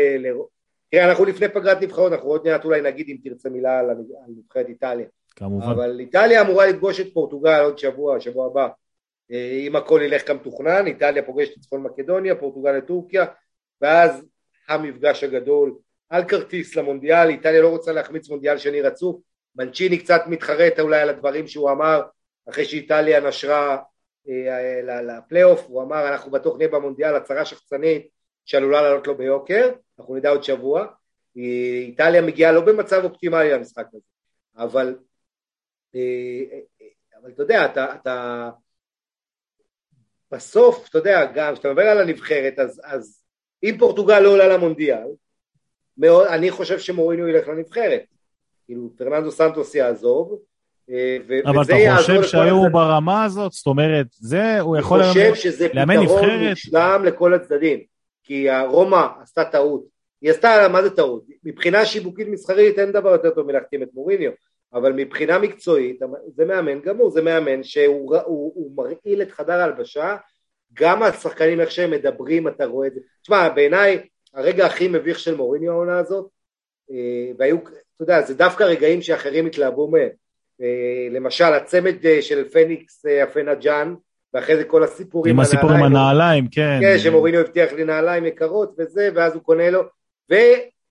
תראה, אנחנו לפני פגרת נבחרות, אנחנו עוד מעט אולי נגיד אם תרצה מילה על נבחרת איטליה. כמובן. אבל איטליה אמורה לפגוש את פורטוגל עוד שבוע, שבוע הבא. אה, אם הכל ילך כמתוכנן, איטליה פוגשת את צפון מקדוניה, פורטוגל את טורקיה, ואז המפגש הגדול על כרטיס למונדיאל, איטליה לא רוצה להחמיץ מונדיאל שני רצוף, מנצ'יני קצת מתחרט אולי על הדברים שהוא אמר אחרי שאיטליה נשרה אה, לפלייאוף, הוא אמר אנחנו בטוח נהיה במונדיאל, הצהרה שחצנית שעלולה לעלות לו ביוקר, אנחנו נדע עוד שבוע, איטליה מגיעה לא במצב אופטימלי למשחק הזה, אבל, אה, אבל אתה יודע, אתה, אתה בסוף, אתה יודע, גם כשאתה מדבר על הנבחרת, אז, אז אם פורטוגל לא עולה למונדיאל, מאוד, אני חושב שמוריניו ילך לנבחרת. כאילו, פרננדו סנטוס יעזוב, אה, אבל אתה חושב שהיו ברמה הזאת? זאת אומרת, זה, הוא יכול לאמן נבחרת? אני חושב שזה פתרון מושלם לכל הצדדים, כי רומא עשתה טעות. היא עשתה, מה זה טעות? מבחינה שיווקית מסחרית אין דבר יותר טוב מלהחתים את מוריניו, אבל מבחינה מקצועית זה מאמן גמור, זה מאמן שהוא הוא, הוא מרעיל את חדר ההלבשה, גם השחקנים איך שהם מדברים אתה רואה את זה. תשמע, בעיניי הרגע הכי מביך של מוריניו העונה הזאת, אה, והיו, אתה יודע, זה דווקא רגעים שאחרים התלהבו מהם. אה, למשל הצמד אה, של פניקס הפנג'אן, ואחרי זה כל הסיפורים עם הסיפור עם הנעליים, כן. כן, שמוריניו הבטיח לי נעליים יקרות וזה, ואז הוא קונה לו,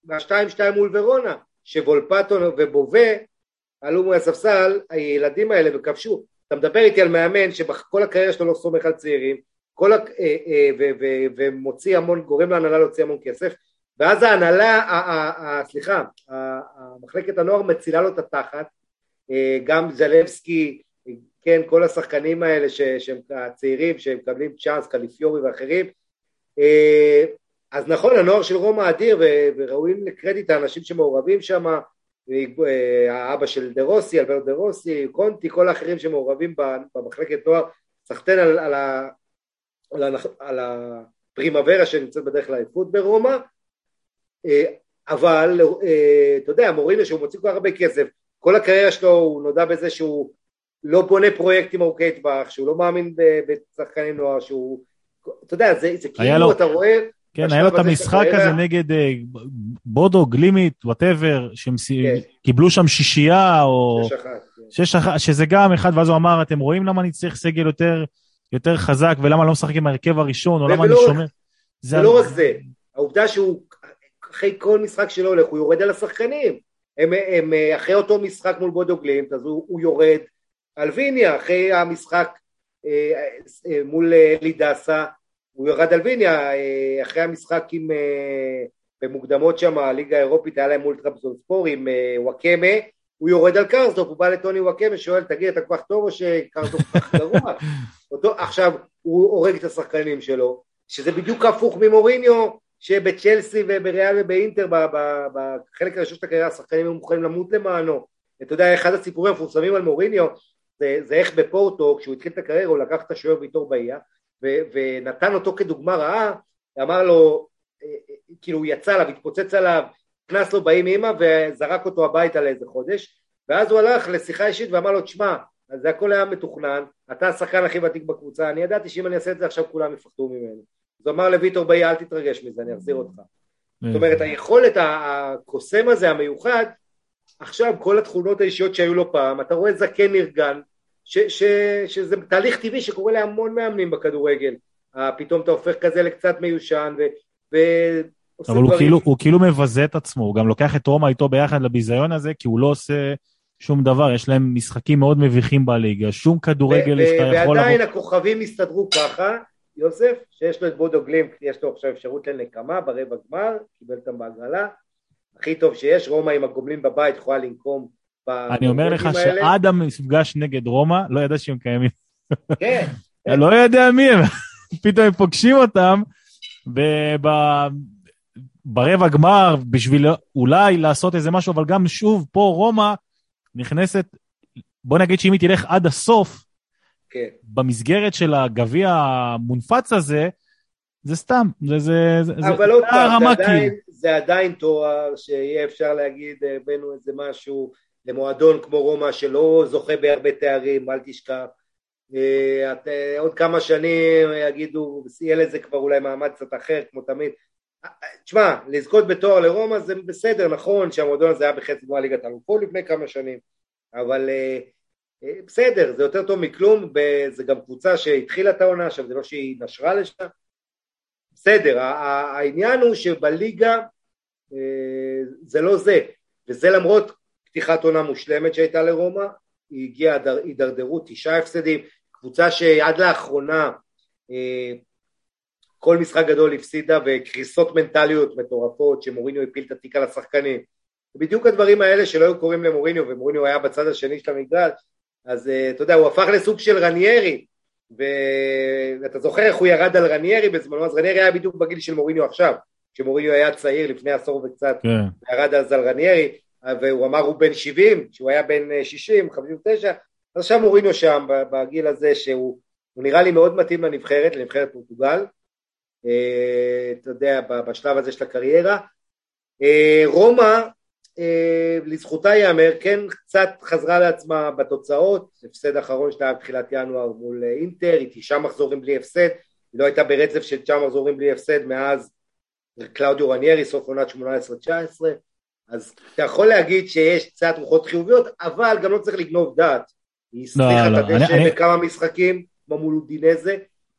והשתיים שתיים מול ורונה, שוולפטו ובובה עלו מהספסל, הילדים האלה וכבשו. אתה מדבר איתי על מאמן שבכל הקריירה שלו לא סומך על צעירים, כל ה... אה, אה, ומוציא המון, גורם להנהלה להוציא המון כסף, ואז ההנהלה, סליחה, מחלקת הנוער מצילה לו את התחת, אה, גם זלבסקי, כן, כל השחקנים האלה ש, שהם הצעירים, שהם מקבלים צ'אנס, קלאפיורי ואחרים, אז נכון, הנוער של רומא אדיר, וראויים לקרדיט האנשים שמעורבים שם, האבא של דה רוסי, אלברטו דה רוסי, קונטי, כל האחרים שמעורבים במחלקת נוער, סחטיין על, על, על, על הפרימוורה שנמצאת בדרך לאליפות ברומא, אה, אבל אה, אתה יודע, מוריניו שהוא מוציא כל כך הרבה כסף, כל הקריירה שלו הוא נודע בזה שהוא לא בונה פרויקטים ארוכי טווח, שהוא לא מאמין בשחקנים נוער, שהוא, אתה יודע, זה, זה כאילו לו, אתה רואה... כן, היה לו את המשחק הזה נגד אה, בודו, גלימט, whatever, שהם כן. קיבלו שם שישייה, או... שש אחת. כן. שזה גם אחד, ואז הוא אמר, אתם רואים למה אני צריך סגל יותר יותר חזק, ולמה לא משחק עם ההרכב הראשון, או למה אני שומר. זה לא רק זה, העובדה שהוא אחרי כל משחק שלו הולך, הוא יורד על השחקנים. הם, הם אחרי אותו משחק מול בודו גלימט, אז הוא, הוא יורד על ויניה, אחרי המשחק אה, אה, מול אה, לידסה, הוא יורד על ויניה, אה, אחרי המשחק עם, במוקדמות שם, הליגה האירופית, היה להם מול טרפזונספור עם וואקמה, הוא יורד על קרסדורפ, הוא בא לטוני וואקמה, שואל, תגיד, אתה כל כך טוב או שקרסדורפ כל כך גרוע? אותו, עכשיו, הוא הורג את השחקנים שלו, שזה בדיוק הפוך ממוריניו, שבצ'לסי ובריאל ובאינטר, בחלק הראשון של הקריירה, השחקנים היו מוכנים למות למענו. אתה יודע, אחד הסיפורים המפורסמים על מוריניו, זה, זה איך בפורטו, כשהוא התחיל את הקריירה, הוא לקח את השוער ויטור באייה, ונתן אותו כדוגמה רעה, אמר לו, אה, אה, כאילו הוא יצא עליו, התפוצץ עליו, נכנס לו באי מאמא וזרק אותו הביתה לאיזה חודש, ואז הוא הלך לשיחה אישית ואמר לו, תשמע, זה הכל היה מתוכנן, אתה השחקן הכי ותיק בקבוצה, אני ידעתי שאם אני אעשה את זה עכשיו כולם יפחדו ממני. אז הוא אמר לויטור באי, אל תתרגש מזה, אני אחזיר אותך. זאת אומרת, היכולת, הקוסם הזה, המיוחד, עכשיו כל התכונות האישיות שהיו לו פעם, אתה רואה זקן נרגן, ש, ש, שזה תהליך טבעי שקורה להמון מאמנים בכדורגל. פתאום אתה הופך כזה לקצת מיושן, ו, ו, אבל הוא כאילו, הוא כאילו מבזה את עצמו, הוא גם לוקח את רומא איתו ביחד לביזיון הזה, כי הוא לא עושה שום דבר, יש להם משחקים מאוד מביכים בליגה, שום כדורגל שאתה יכול... ועדיין לבוא... הכוכבים הסתדרו ככה, יוסף, שיש לו את בודו גלימפ, יש לו עכשיו אפשרות לנקמה ברבע גמר, קיבל אותם בהגרלה, הכי טוב שיש, רומא עם הגומלין בבית יכולה לנקום אני אומר לך שעד המפגש נגד רומא, לא ידע שהם קיימים. כן. לא יודע מי הם, פתאום הם פוגשים אותם, ברבע גמר בשביל אולי לעשות איזה משהו, אבל גם שוב, פה רומא נכנסת, בוא נגיד שאם היא תלך עד הסוף, כן. במסגרת של הגביע המונפץ הזה, זה סתם, זה, זה, זה, אבל עוד פעם, זה, עדיין, זה עדיין תואר שיהיה אפשר להגיד, הבאנו איזה משהו למועדון כמו רומא שלא זוכה בהרבה תארים, אל תשכח, אה, את, אה, עוד כמה שנים יגידו, יהיה לזה כבר אולי מעמד קצת אחר, כמו תמיד. תשמע, לזכות בתואר לרומא זה בסדר, נכון שהמועדון הזה היה בחצי גמר ליגת אלופות לפני כמה שנים, אבל בסדר, זה יותר טוב מכלום, זה גם קבוצה שהתחילה את העונה, עכשיו זה לא שהיא נשרה לשם, בסדר, העניין הוא שבליגה זה לא זה, וזה למרות פתיחת עונה מושלמת שהייתה לרומא, היא הגיעה הידרדרות, תשעה הפסדים, קבוצה שעד לאחרונה אה, כל משחק גדול הפסידה וקריסות מנטליות מטורפות שמוריניו הפיל את התיק על השחקנים. בדיוק הדברים האלה שלא היו קורים למוריניו ומוריניו היה בצד השני של המגרש אז אה, אתה יודע הוא הפך לסוג של רניירי ואתה זוכר איך הוא ירד על רניירי בזמנו אז רניירי היה בדיוק בגיל של מוריניו עכשיו כשמוריניו היה צעיר לפני עשור וקצת כן. ירד אז על רניירי והוא אמר הוא בן 70, שהוא היה בן 60, אה, 59, אז עכשיו מורינו שם בגיל הזה שהוא נראה לי מאוד מתאים לנבחרת, לנבחרת פורטוגל, אה, אתה יודע, בשלב הזה של הקריירה. אה, לזכותה ייאמר, כן קצת חזרה לעצמה בתוצאות, הפסד אחרון שלה בתחילת ינואר מול אינטר, היא תשעה מחזורים בלי הפסד, היא לא הייתה ברצף של תשעה מחזורים בלי הפסד מאז קלאודיו רניירי, סוף עונת 18-19, אז אתה יכול להגיד שיש קצת רוחות חיוביות, אבל גם לא צריך לגנוב דעת. היא הסליחה לא, את לא, הדשא בכמה אני... משחקים, כמו מול אודינזה,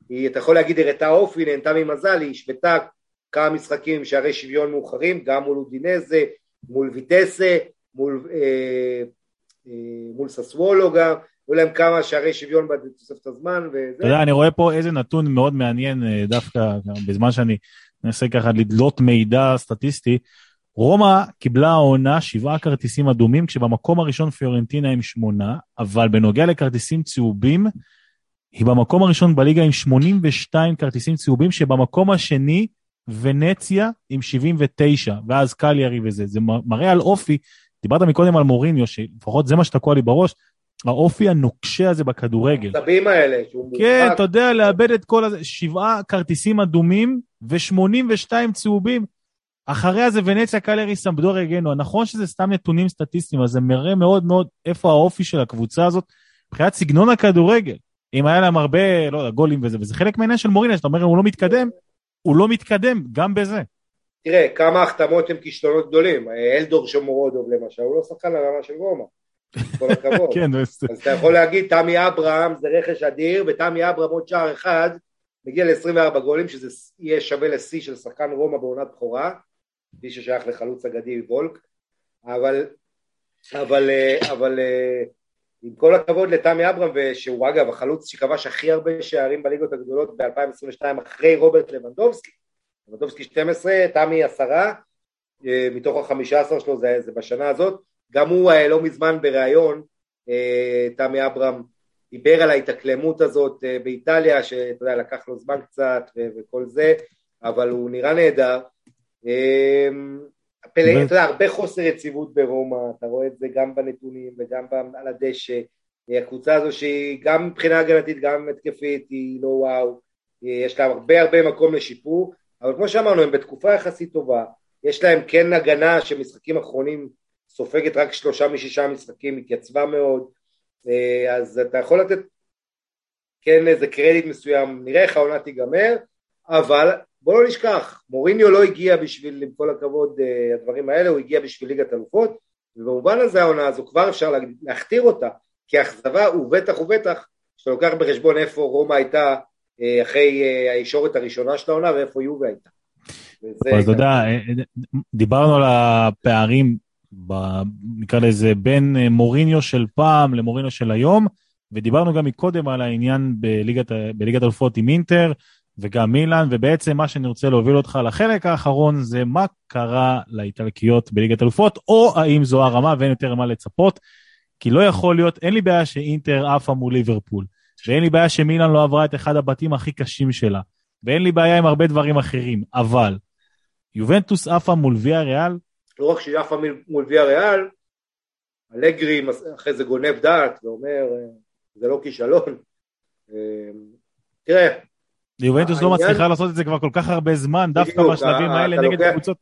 היא, אתה יכול להגיד, הראתה אופי, נהנתה ממזל, היא השוותה כמה משחקים שערי שוויון מאוחרים, גם מול אודינזה, מול ויטסה, מול, אה, אה, מול ססוולו גם, היו להם כמה שערי שוויון בתוספת הזמן וזה. אתה יודע, אני רואה פה איזה נתון מאוד מעניין, אה, דווקא בזמן שאני מנסה ככה לדלות מידע סטטיסטי, רומא קיבלה העונה שבעה כרטיסים אדומים, כשבמקום הראשון פיורנטינה עם שמונה, אבל בנוגע לכרטיסים צהובים, היא במקום הראשון בליגה עם 82 כרטיסים צהובים, שבמקום השני ונציה עם 79, ואז קליארי וזה. זה מראה על אופי, דיברת מקודם על מוריניו, שלפחות זה מה שתקוע לי בראש, האופי הנוקשה הזה בכדורגל. הצבים האלה. כן, אתה יודע, לאבד את כל הזה, שבעה כרטיסים אדומים ו-82 צהובים. אחריה זה ונציה קלרי סמבדור הגנו. נכון שזה סתם נתונים סטטיסטיים, אבל זה מראה מאוד מאוד איפה האופי של הקבוצה הזאת, מבחינת סגנון הכדורגל. אם היה להם הרבה, לא יודע, גולים וזה, וזה חלק מהעניין של מורינה, שאתה אומר, הוא לא מתקדם, הוא לא מתקדם גם בזה. תראה, כמה החתמות הם כישלונות גדולים. אלדור שמורודוב למשל, הוא לא שחקן לרמה של רומא. כל הכבוד. כן, אז אתה יכול להגיד, תמי אברהם זה רכש אדיר, ותמי אברהם עוד שער אחד, מגיע ל-24 גולים, שזה יהיה שווה לשיא של שחקן רומא בעונת בכורה. מי ששייך לחלוץ אגדי וולק, אבל, אבל, אבל עם כל הכבוד לתמי אברהם, שהוא אגב החלוץ שכבש הכי הרבה שערים בליגות הגדולות ב-2022 אחרי רוברט לבנדובסקי, לבנדובסקי 12, תמי 10, מתוך ה-15 שלו זה, זה בשנה הזאת, גם הוא אה, לא מזמן בריאיון, אה, תמי אברהם דיבר על ההתאקלמות הזאת אה, באיטליה, שאתה יודע, לקח לו זמן קצת וכל זה, אבל הוא נראה נהדר, אמ, פלא, אתה יודע, הרבה חוסר יציבות ברומא, אתה רואה את זה גם בנתונים וגם על הדשא. הקבוצה הזו שהיא גם מבחינה הגנתית, גם התקפית, היא לא וואו, יש לה הרבה הרבה מקום לשיפור, אבל כמו שאמרנו, הם בתקופה יחסית טובה, יש להם כן הגנה שמשחקים אחרונים סופגת רק שלושה משישה משחקים, התייצבה מאוד, אה, אז אתה יכול לתת כן איזה קרדיט מסוים, נראה איך העונה תיגמר, אבל בוא לא נשכח, מוריניו לא הגיע בשביל, עם כל הכבוד, אה, הדברים האלה, הוא הגיע בשביל ליגת אלופות, ובמובן הזה העונה הזו כבר אפשר להכתיר אותה כאכזבה, ובטח ובטח שאתה לוקח בחשבון איפה רומא הייתה אה, אחרי אה, הישורת הראשונה של העונה ואיפה יובה הייתה. אז אתה יודע, דיברנו על הפערים, נקרא לזה, בין מוריניו של פעם למוריניו של היום, ודיברנו גם מקודם על העניין בליגת אלופות עם אינטר, וגם מילאן, ובעצם מה שאני רוצה להוביל אותך לחלק האחרון זה מה קרה לאיטלקיות בליגת אלופות, או האם זו הרמה ואין יותר מה לצפות, כי לא יכול להיות, אין לי בעיה שאינטר עפה מול ליברפול, ואין לי בעיה שמילאן לא עברה את אחד הבתים הכי קשים שלה, ואין לי בעיה עם הרבה דברים אחרים, אבל יובנטוס עפה מול ויה ריאל? לא רק שהיא עפה מול ויה ריאל, אלגרי אחרי זה גונב דעת ואומר, זה לא כישלון. אה, תראה, יובנטוס לא מצליחה לעשות את זה כבר כל כך הרבה זמן, דווקא בשלבים האלה נגד קבוצות.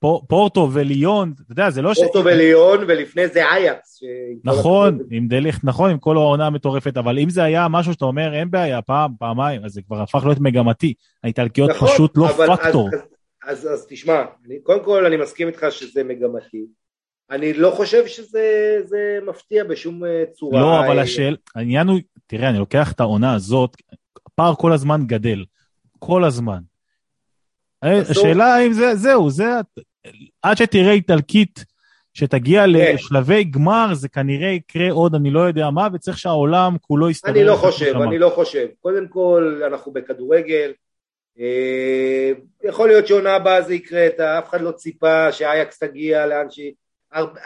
פור- פורטו וליון, אתה יודע, זה לא ש... פורטו וליון, ולפני זה אייקס. נכון, עם דליכט, נכון, עם כל העונה המטורפת, אבל אם זה היה משהו שאתה אומר, אין בעיה, פעם, פעמיים, אז זה כבר הפך להיות מגמתי. האיטלקיות נכון, פשוט לא פקטור. אז, תשמע, קודם כל אני מסכים איתך שזה מגמתי. אני לא חושב שזה זה מפתיע בשום אה, צורה. לא, אבל אה, השאל, העניין הוא, תראה, אני לוקח את העונה הזאת, הפער כל הזמן גדל. כל הזמן. אז השאלה האם זה, זהו, זה, עד שתראה איטלקית שתגיע כן. לשלבי גמר, זה כנראה יקרה עוד, אני לא יודע מה, וצריך שהעולם כולו יסתדר. אני לא חושב. אני לא חושב. קודם כל, אנחנו בכדורגל. אה, יכול להיות שעונה הבאה זה יקרה, אף אחד לא ציפה שאייקס תגיע לאן שהיא...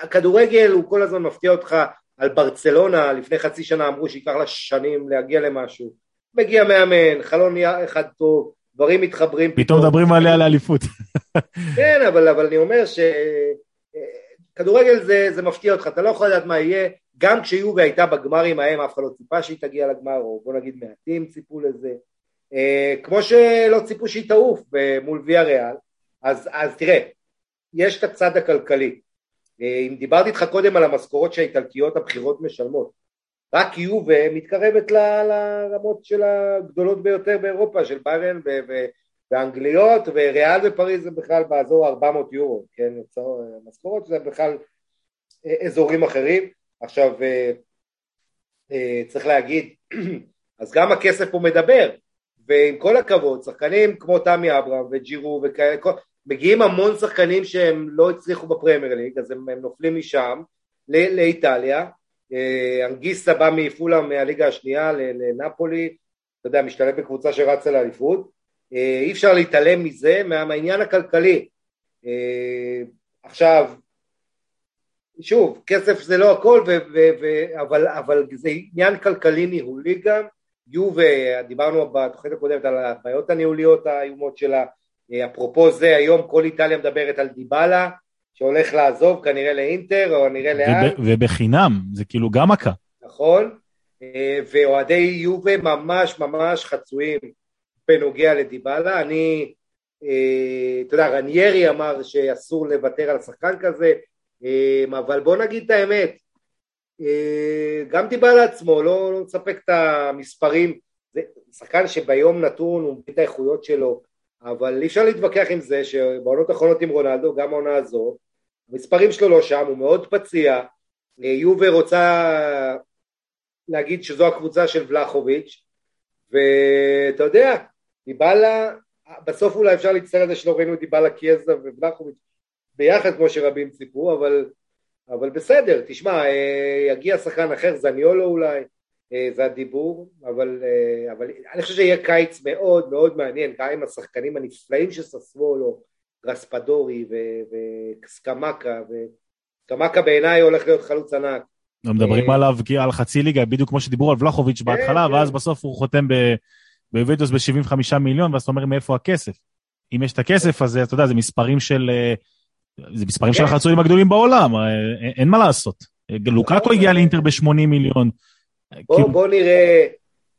הכדורגל הוא כל הזמן מפתיע אותך על ברצלונה, לפני חצי שנה אמרו שייקח לה שנים להגיע למשהו. מגיע מאמן, חלון נהיה אחד טוב, דברים מתחברים פתאום מדברים עליה לאליפות. כן, אבל, אבל אני אומר שכדורגל זה, זה מפתיע אותך, אתה לא יכול לדעת מה יהיה, גם כשיובי הייתה בגמרים ההם, אף אחד לא ציפה שהיא תגיע לגמר, או בוא נגיד מעטים ציפו לזה, אה, כמו שלא ציפו שהיא תעוף ב- מול ויה ריאל, אז, אז תראה, יש את הצד הכלכלי, אה, אם דיברתי איתך קודם על המשכורות שהאיטלקיות הבכירות משלמות, רק יובה מתקרבת לרמות של הגדולות ביותר באירופה, של ביירן ו- ו- ואנגליות, וריאל ופריז זה בכלל באזור 400 יורו, כן, משכורות זה בכלל אה, אזורים אחרים. עכשיו, אה, אה, צריך להגיד, אז גם הכסף פה מדבר, ועם כל הכבוד, שחקנים כמו תמי אברהם וג'ירו וכאלה, מגיעים המון שחקנים שהם לא הצליחו בפרמייר ליג, אז הם, הם נופלים משם ל- לאיטליה, אנגיסטה בא מעפולה מהליגה השנייה לנפולי, אתה יודע, משתלב בקבוצה שרצה לאליפות, אה, אי אפשר להתעלם מזה, מה- מהעניין הכלכלי. אה, עכשיו, שוב, כסף זה לא הכל, ו- ו- ו- אבל, אבל זה עניין כלכלי ניהולי גם. יובה, דיברנו בתוכנית הקודמת על הבעיות הניהוליות האיומות שלה. אה, אפרופו זה, היום כל איטליה מדברת על דיבלה, שהולך לעזוב כנראה לאינטר, או נראה לאן. וב- ובחינם, זה כאילו גם מכה. נכון? אה, ואוהדי יובה ממש ממש חצויים בנוגע לדיבלה. אני, אה, אתה יודע, רניירי אמר שאסור לוותר על שחקן כזה, אה, אבל בוא נגיד את האמת, גם דיבלה עצמו לא, לא מספק את המספרים, זה שחקן שביום נתון הוא מביא את האיכויות שלו, אבל אי אפשר להתווכח עם זה שבעונות האחרונות עם רונלדו, גם העונה הזו, המספרים שלו לא שם, הוא מאוד פציע, אה, יובה רוצה להגיד שזו הקבוצה של ולחוביץ', ואתה יודע, דיבלה, בסוף אולי אפשר להצטער על זה שלא ראינו דיבלה קיאזה ובלחוביץ' ביחד כמו שרבים ציפו, אבל, אבל בסדר, תשמע, אה, יגיע שחקן אחר, זניולו אולי, זה הדיבור, אבל, אה, אבל אני חושב שיהיה קיץ מאוד מאוד מעניין, גם עם השחקנים הנפלאים שססוולו, רספדורי וסקמקה, וסקמקה בעיניי הולך להיות חלוץ ענק. מדברים אה, עליו על חצי ליגה, בדיוק כמו שדיברו על ולחוביץ' בהתחלה, כן. ואז בסוף הוא חותם ביובנטוס ב-75 מיליון, ואז אתה אומר מאיפה הכסף. אם יש את הכסף הזה, אתה יודע, זה מספרים של... אה, זה מספרים של כן. החצויים הגדולים בעולם, אה, אין- מה לעשות. אה, לוקאקו הגיע לאינטר ב-80 מיליון. בוא, כאילו, בוא נראה,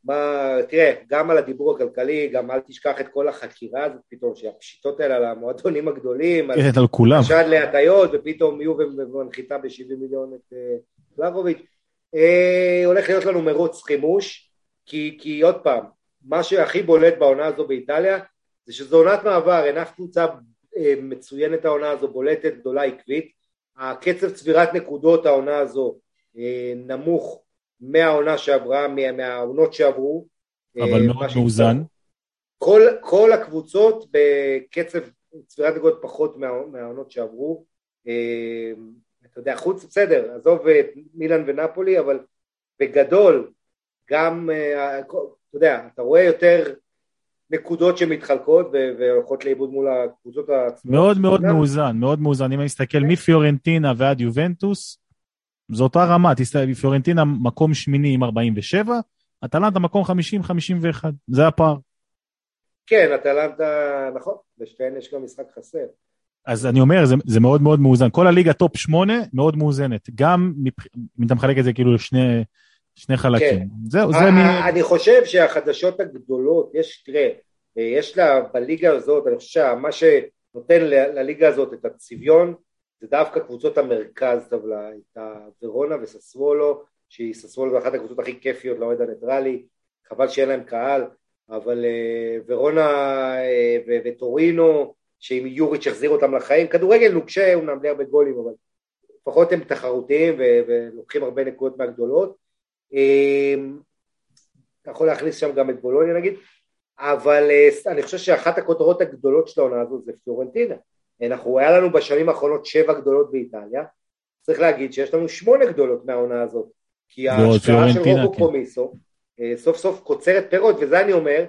מה, תראה, גם על הדיבור הכלכלי, גם אל תשכח את כל החקירה הזאת פתאום, שהפשיטות האלה על המועדונים הגדולים, על כן, על כולם. חשד להטיות, ופתאום יהיו מנחיתה ב-70 מיליון את אה, פלארוביץ'. אה, הולך להיות לנו מרוץ חימוש, כי, כי עוד פעם, מה שהכי בולט בעונה הזו באיטליה, זה שזו עונת מעבר, אין אף קבוצה אה, מצוינת העונה הזו, בולטת, גדולה, עקבית. הקצב צבירת נקודות העונה הזו אה, נמוך מהעונה שעברה, מה- מהעונות שעברו. אבל אה, מאוד. מאוזן. כל, כל הקבוצות בקצב צבירת נקודות פחות מה, מהעונות שעברו. אה, אתה יודע, חוץ, בסדר, עזוב את מילאן ונפולי, אבל בגדול, גם, אה, אתה יודע, אתה רואה יותר נקודות שמתחלקות והולכות לאיבוד מול הקבוצות עצמם. מאוד מאוד מאוזן, מאוד מאוזן. אם אני מסתכל מפיורנטינה ועד יובנטוס, זו אותה רמה, תסתכל, פיורנטינה מקום שמיני עם 47, אטלנטה מקום 50-51, זה הפער. כן, אטלנטה, נכון, לשתיהן יש גם משחק חסר. אז אני אומר, זה, זה מאוד מאוד מאוזן. כל הליגה top 8 מאוד מאוזנת. גם אם אתה מחלק את זה כאילו לשני שני חלקים. כן. זהו, זה ה- מ... ה- אני חושב שהחדשות הגדולות, יש, תראה, יש לה בליגה הזאת, אני חושב שמה ש... נותן לליגה הזאת את הצביון, זה דווקא קבוצות המרכז טבלה, את הוורונה וססוולו, שהיא ססוולו זה אחת הקבוצות הכי כיפיות לאוהד הניטרלי, חבל שאין להם קהל, אבל uh, ורונה uh, וטורינו, שעם יוריץ' החזיר אותם לחיים, כדורגל נוקשה, אומנם די הרבה גולים, אבל לפחות הם תחרותיים ולוקחים הרבה נקודות מהגדולות. אמ, אתה יכול להכניס שם גם את בולוניה נגיד, אבל אה, אני חושב שאחת הכותרות הגדולות של העונה הזו זה פיורנטינה. אנחנו, היה לנו בשנים האחרונות שבע גדולות באיטליה, צריך להגיד שיש לנו שמונה גדולות מהעונה הזאת, כי ההשקעה של רובו כן. קומיסו אה, סוף סוף קוצרת פירות, וזה אני אומר,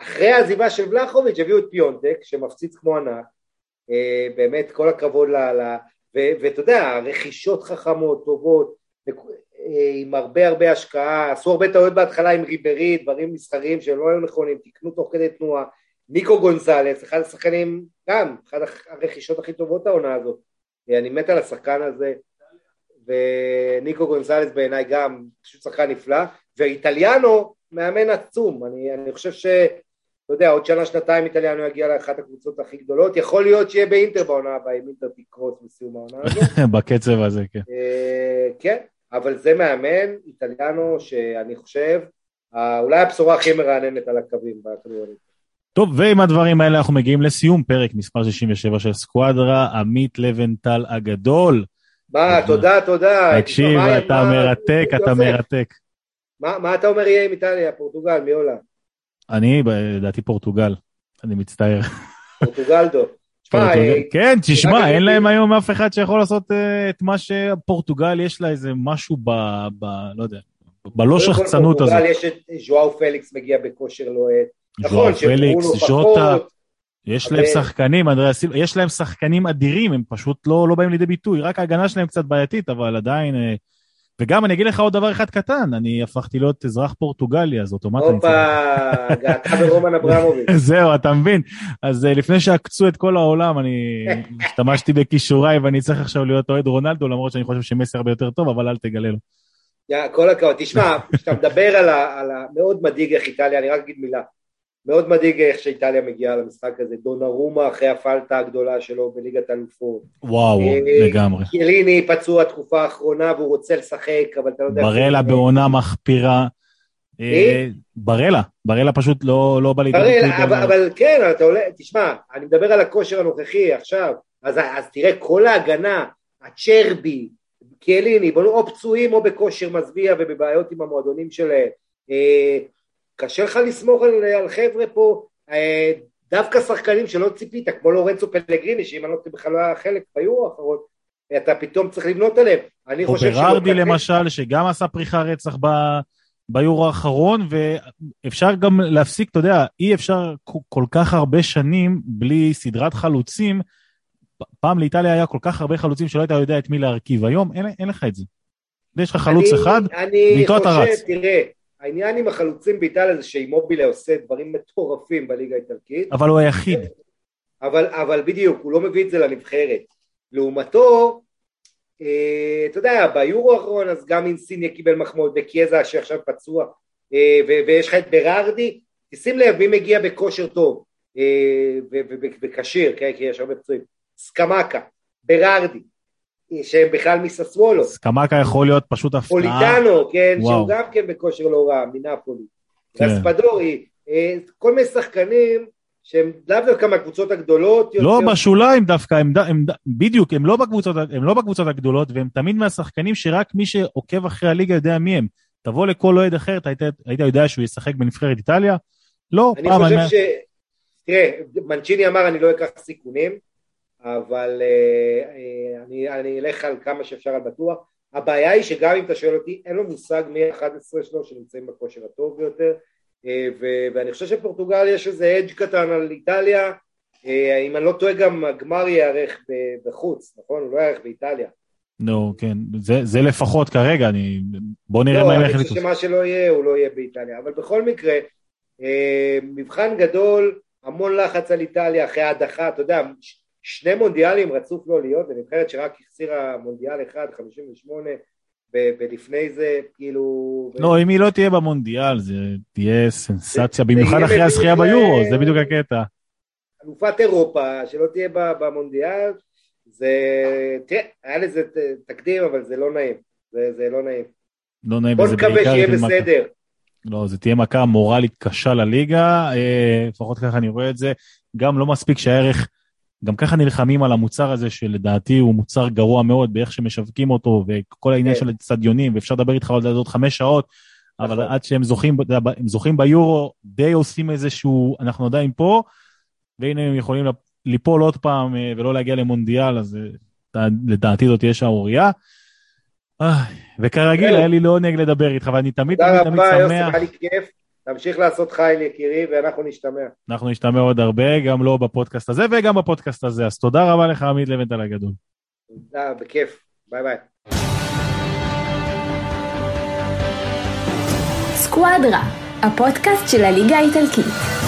אחרי העזיבה של ולחוביץ' הביאו את פיונטק, שמפציץ כמו ענק, אה, באמת כל הכבוד ל... ל ואתה יודע, רכישות חכמות, טובות, אה, עם הרבה הרבה השקעה, עשו הרבה טעויות בהתחלה עם ריברי, דברים מסחריים שהם לא היו נכונים, תקנו תוך כדי תנועה, ניקו גונזלס, אחד השחקנים, גם, אחד הרכישות הכי טובות העונה הזאת, אה, אני מת על השחקן הזה, וניקו גונזלס בעיניי גם, פשוט שחקן נפלא, ואיטליאנו מאמן עצום, אני, אני חושב ש... אתה יודע, עוד שנה, שנתיים איטליאנו יגיע לאחת הקבוצות הכי גדולות, יכול להיות שיהיה באינטר בעונה הבאה, אם אינטר תקרוס בסיום העונה הזאת. בקצב הזה, כן. אה, כן, אבל זה מאמן, איטליאנו, שאני חושב, אולי הבשורה הכי מרעננת על הקווים בכדורגל. טוב, ועם הדברים האלה אנחנו מגיעים לסיום פרק מספר 67 של סקואדרה, עמית לבנטל הגדול. מה, תודה, תודה. תקשיב, אתה מרתק, אתה מרתק. מה אתה אומר יהיה עם איטליה, פורטוגל, מי עולה? אני, לדעתי פורטוגל, אני מצטער. פורטוגלדו. אה, כן, תשמע, אין להם היום אף אחד שיכול לעשות אה, את מה שפורטוגל יש לה איזה משהו ב... לא יודע, בלא שחצנות הזאת. פורטוגל יש את ז'ואאו פליקס מגיע בכושר לוהט. נכון, פליקס, ז'וטה, יש להם שחקנים, יש להם שחקנים אדירים, הם פשוט לא, לא באים לידי ביטוי, רק ההגנה שלהם קצת בעייתית, אבל עדיין אה, וגם אני אגיד לך עוד דבר אחד קטן, אני הפכתי להיות אזרח פורטוגלי, אז אוטומטית... הופה, גאתה ברומן אברמוביץ'. זהו, אתה מבין? אז אה, לפני שעקצו את כל העולם, אני השתמשתי בכישוריי ואני צריך עכשיו להיות אוהד רונלדו, למרות שאני חושב שמסי הרבה יותר טוב, אבל אל תגלה לו. כל הכבוד. תשמע, כשאתה מדבר על ה... מאוד מדאיג איך איטליה, אני רק אגיד מילה. מאוד מדאיג איך שאיטליה מגיעה למשחק הזה, דונרומה אחרי הפלטה הגדולה שלו בליגת אלופות. וואו, אה, לגמרי. קיליני פצוע תקופה האחרונה והוא רוצה לשחק, אבל אתה לא יודע... ברלה בעונה מחפירה. אה, ברלה, ברלה פשוט לא, לא בא לידי ביטוי. אבל כן, אתה עולה, תשמע, אני מדבר על הכושר הנוכחי עכשיו, אז, אז תראה, כל ההגנה, הצ'רבי, קיאליני, או פצועים או בכושר מזוויע ובבעיות עם המועדונים שלהם. קשה לך לסמוך על, על חבר'ה פה, אה, דווקא שחקנים שלא ציפית, כמו לורנצו פלגריני, שאם אני לא בכלל לא היה חלק ביורו האחרון, אתה פתאום צריך לבנות עליהם. אני חושב ש... או ברארדי למשל, שגם עשה פריחה רצח ב... ביורו האחרון, ואפשר גם להפסיק, אתה יודע, אי אפשר כל כך הרבה שנים בלי סדרת חלוצים. פעם לאיטליה היה כל כך הרבה חלוצים שלא היית יודע את מי להרכיב, היום אין, אין לך את זה. יש לך חלוץ אני, אחד, ואיתו אתה רץ. אני חושב, תראה, העניין עם החלוצים באיטליה זה שאימובילה עושה דברים מטורפים בליגה האיטלקית. אבל הוא היחיד. אבל, אבל בדיוק, הוא לא מביא את זה לנבחרת. לעומתו, אה, אתה יודע, ביורו האחרון אז גם אינסיניה קיבל מחמוד וקיאזה שעכשיו פצוע, אה, ויש לך את ברארדי, תשים לב מי מגיע בכושר טוב אה, וכשיר, כן, כי יש הרבה פצועים, סקמקה, ברארדי, שהם בכלל מססוולו. סקמקה יכול להיות פשוט הפתעה. פוליטנו, כן, וואו. שהוא גם כן בכושר לא רע, מנפולי. כן. רספדורי, אה, כל מיני שחקנים שהם לאו דווקא מהקבוצות הגדולות. לא, יותר... בשוליים דווקא, הם, הם, בדיוק, הם לא, בקבוצות, הם לא בקבוצות הגדולות, והם תמיד מהשחקנים שרק מי שעוקב אחרי הליגה יודע מי הם. תבוא לכל אוהד אחר, אתה היית, היית יודע שהוא ישחק בנבחרת איטליה? לא, אני פעם... אני חושב ש... תראה, מנצ'יני אמר אני לא אקח סיכונים, אבל uh, אני, אני אלך על כמה שאפשר על בטוח. הבעיה היא שגם אם אתה שואל אותי, אין לו מושג מי ה-11 שלו שנמצאים בכושר הטוב ביותר, uh, ו- ואני חושב שפורטוגל יש איזה אדג' קטן על איטליה, אם אני לא טועה גם הגמר ייערך בחוץ, נכון? הוא לא ייערך באיטליה. נו, no, כן, זה, זה לפחות כרגע, אני... בוא נראה לא, מה ילך... לא, אני חושב שמה שלא יהיה, הוא לא יהיה באיטליה, אבל בכל מקרה, מבחן גדול, המון לחץ על איטליה אחרי ההדחה, אתה יודע, שני מונדיאלים רצוף לא להיות, זה נבחרת שרק החסירה מונדיאל אחד, 58, ולפני זה כאילו... לא, אם היא לא תהיה במונדיאל, זה תהיה סנסציה, במיוחד אחרי הזכייה ביורו, זה בדיוק הקטע. אלופת אירופה, שלא תהיה במונדיאל, זה, תראה, היה לזה תקדים, אבל זה לא נעים, זה, לא נעים. לא נעים, בוא נקווה שיהיה בסדר. לא, זה תהיה מכה מורלית קשה לליגה, אה, לפחות ככה אני רואה את זה. גם לא מספיק שהערך, גם ככה נלחמים על המוצר הזה, שלדעתי הוא מוצר גרוע מאוד באיך שמשווקים אותו, וכל העניין כן. של אצטדיונים, ואפשר לדבר איתך על עוד חמש שעות, אבל נכון. עד שהם זוכים, הם זוכים ביורו, די עושים איזשהו, אנחנו עדיין פה, והנה הם יכולים ליפול עוד פעם אה, ולא להגיע למונדיאל, אז אה, לדעתי זאת תהיה שערורייה. וכרגיל, היה לי לעונג לדבר איתך, ואני תמיד תמיד תמיד שמח. תודה רבה, יוסי, היה לי כיף. תמשיך לעשות חייל יקירי, ואנחנו נשתמע. אנחנו נשתמע עוד הרבה, גם לא בפודקאסט הזה וגם בפודקאסט הזה. אז תודה רבה לך, עמית לבנטל הגדול. תודה, בכיף. ביי ביי. סקואדרה, הפודקאסט של הליגה האיטלקית.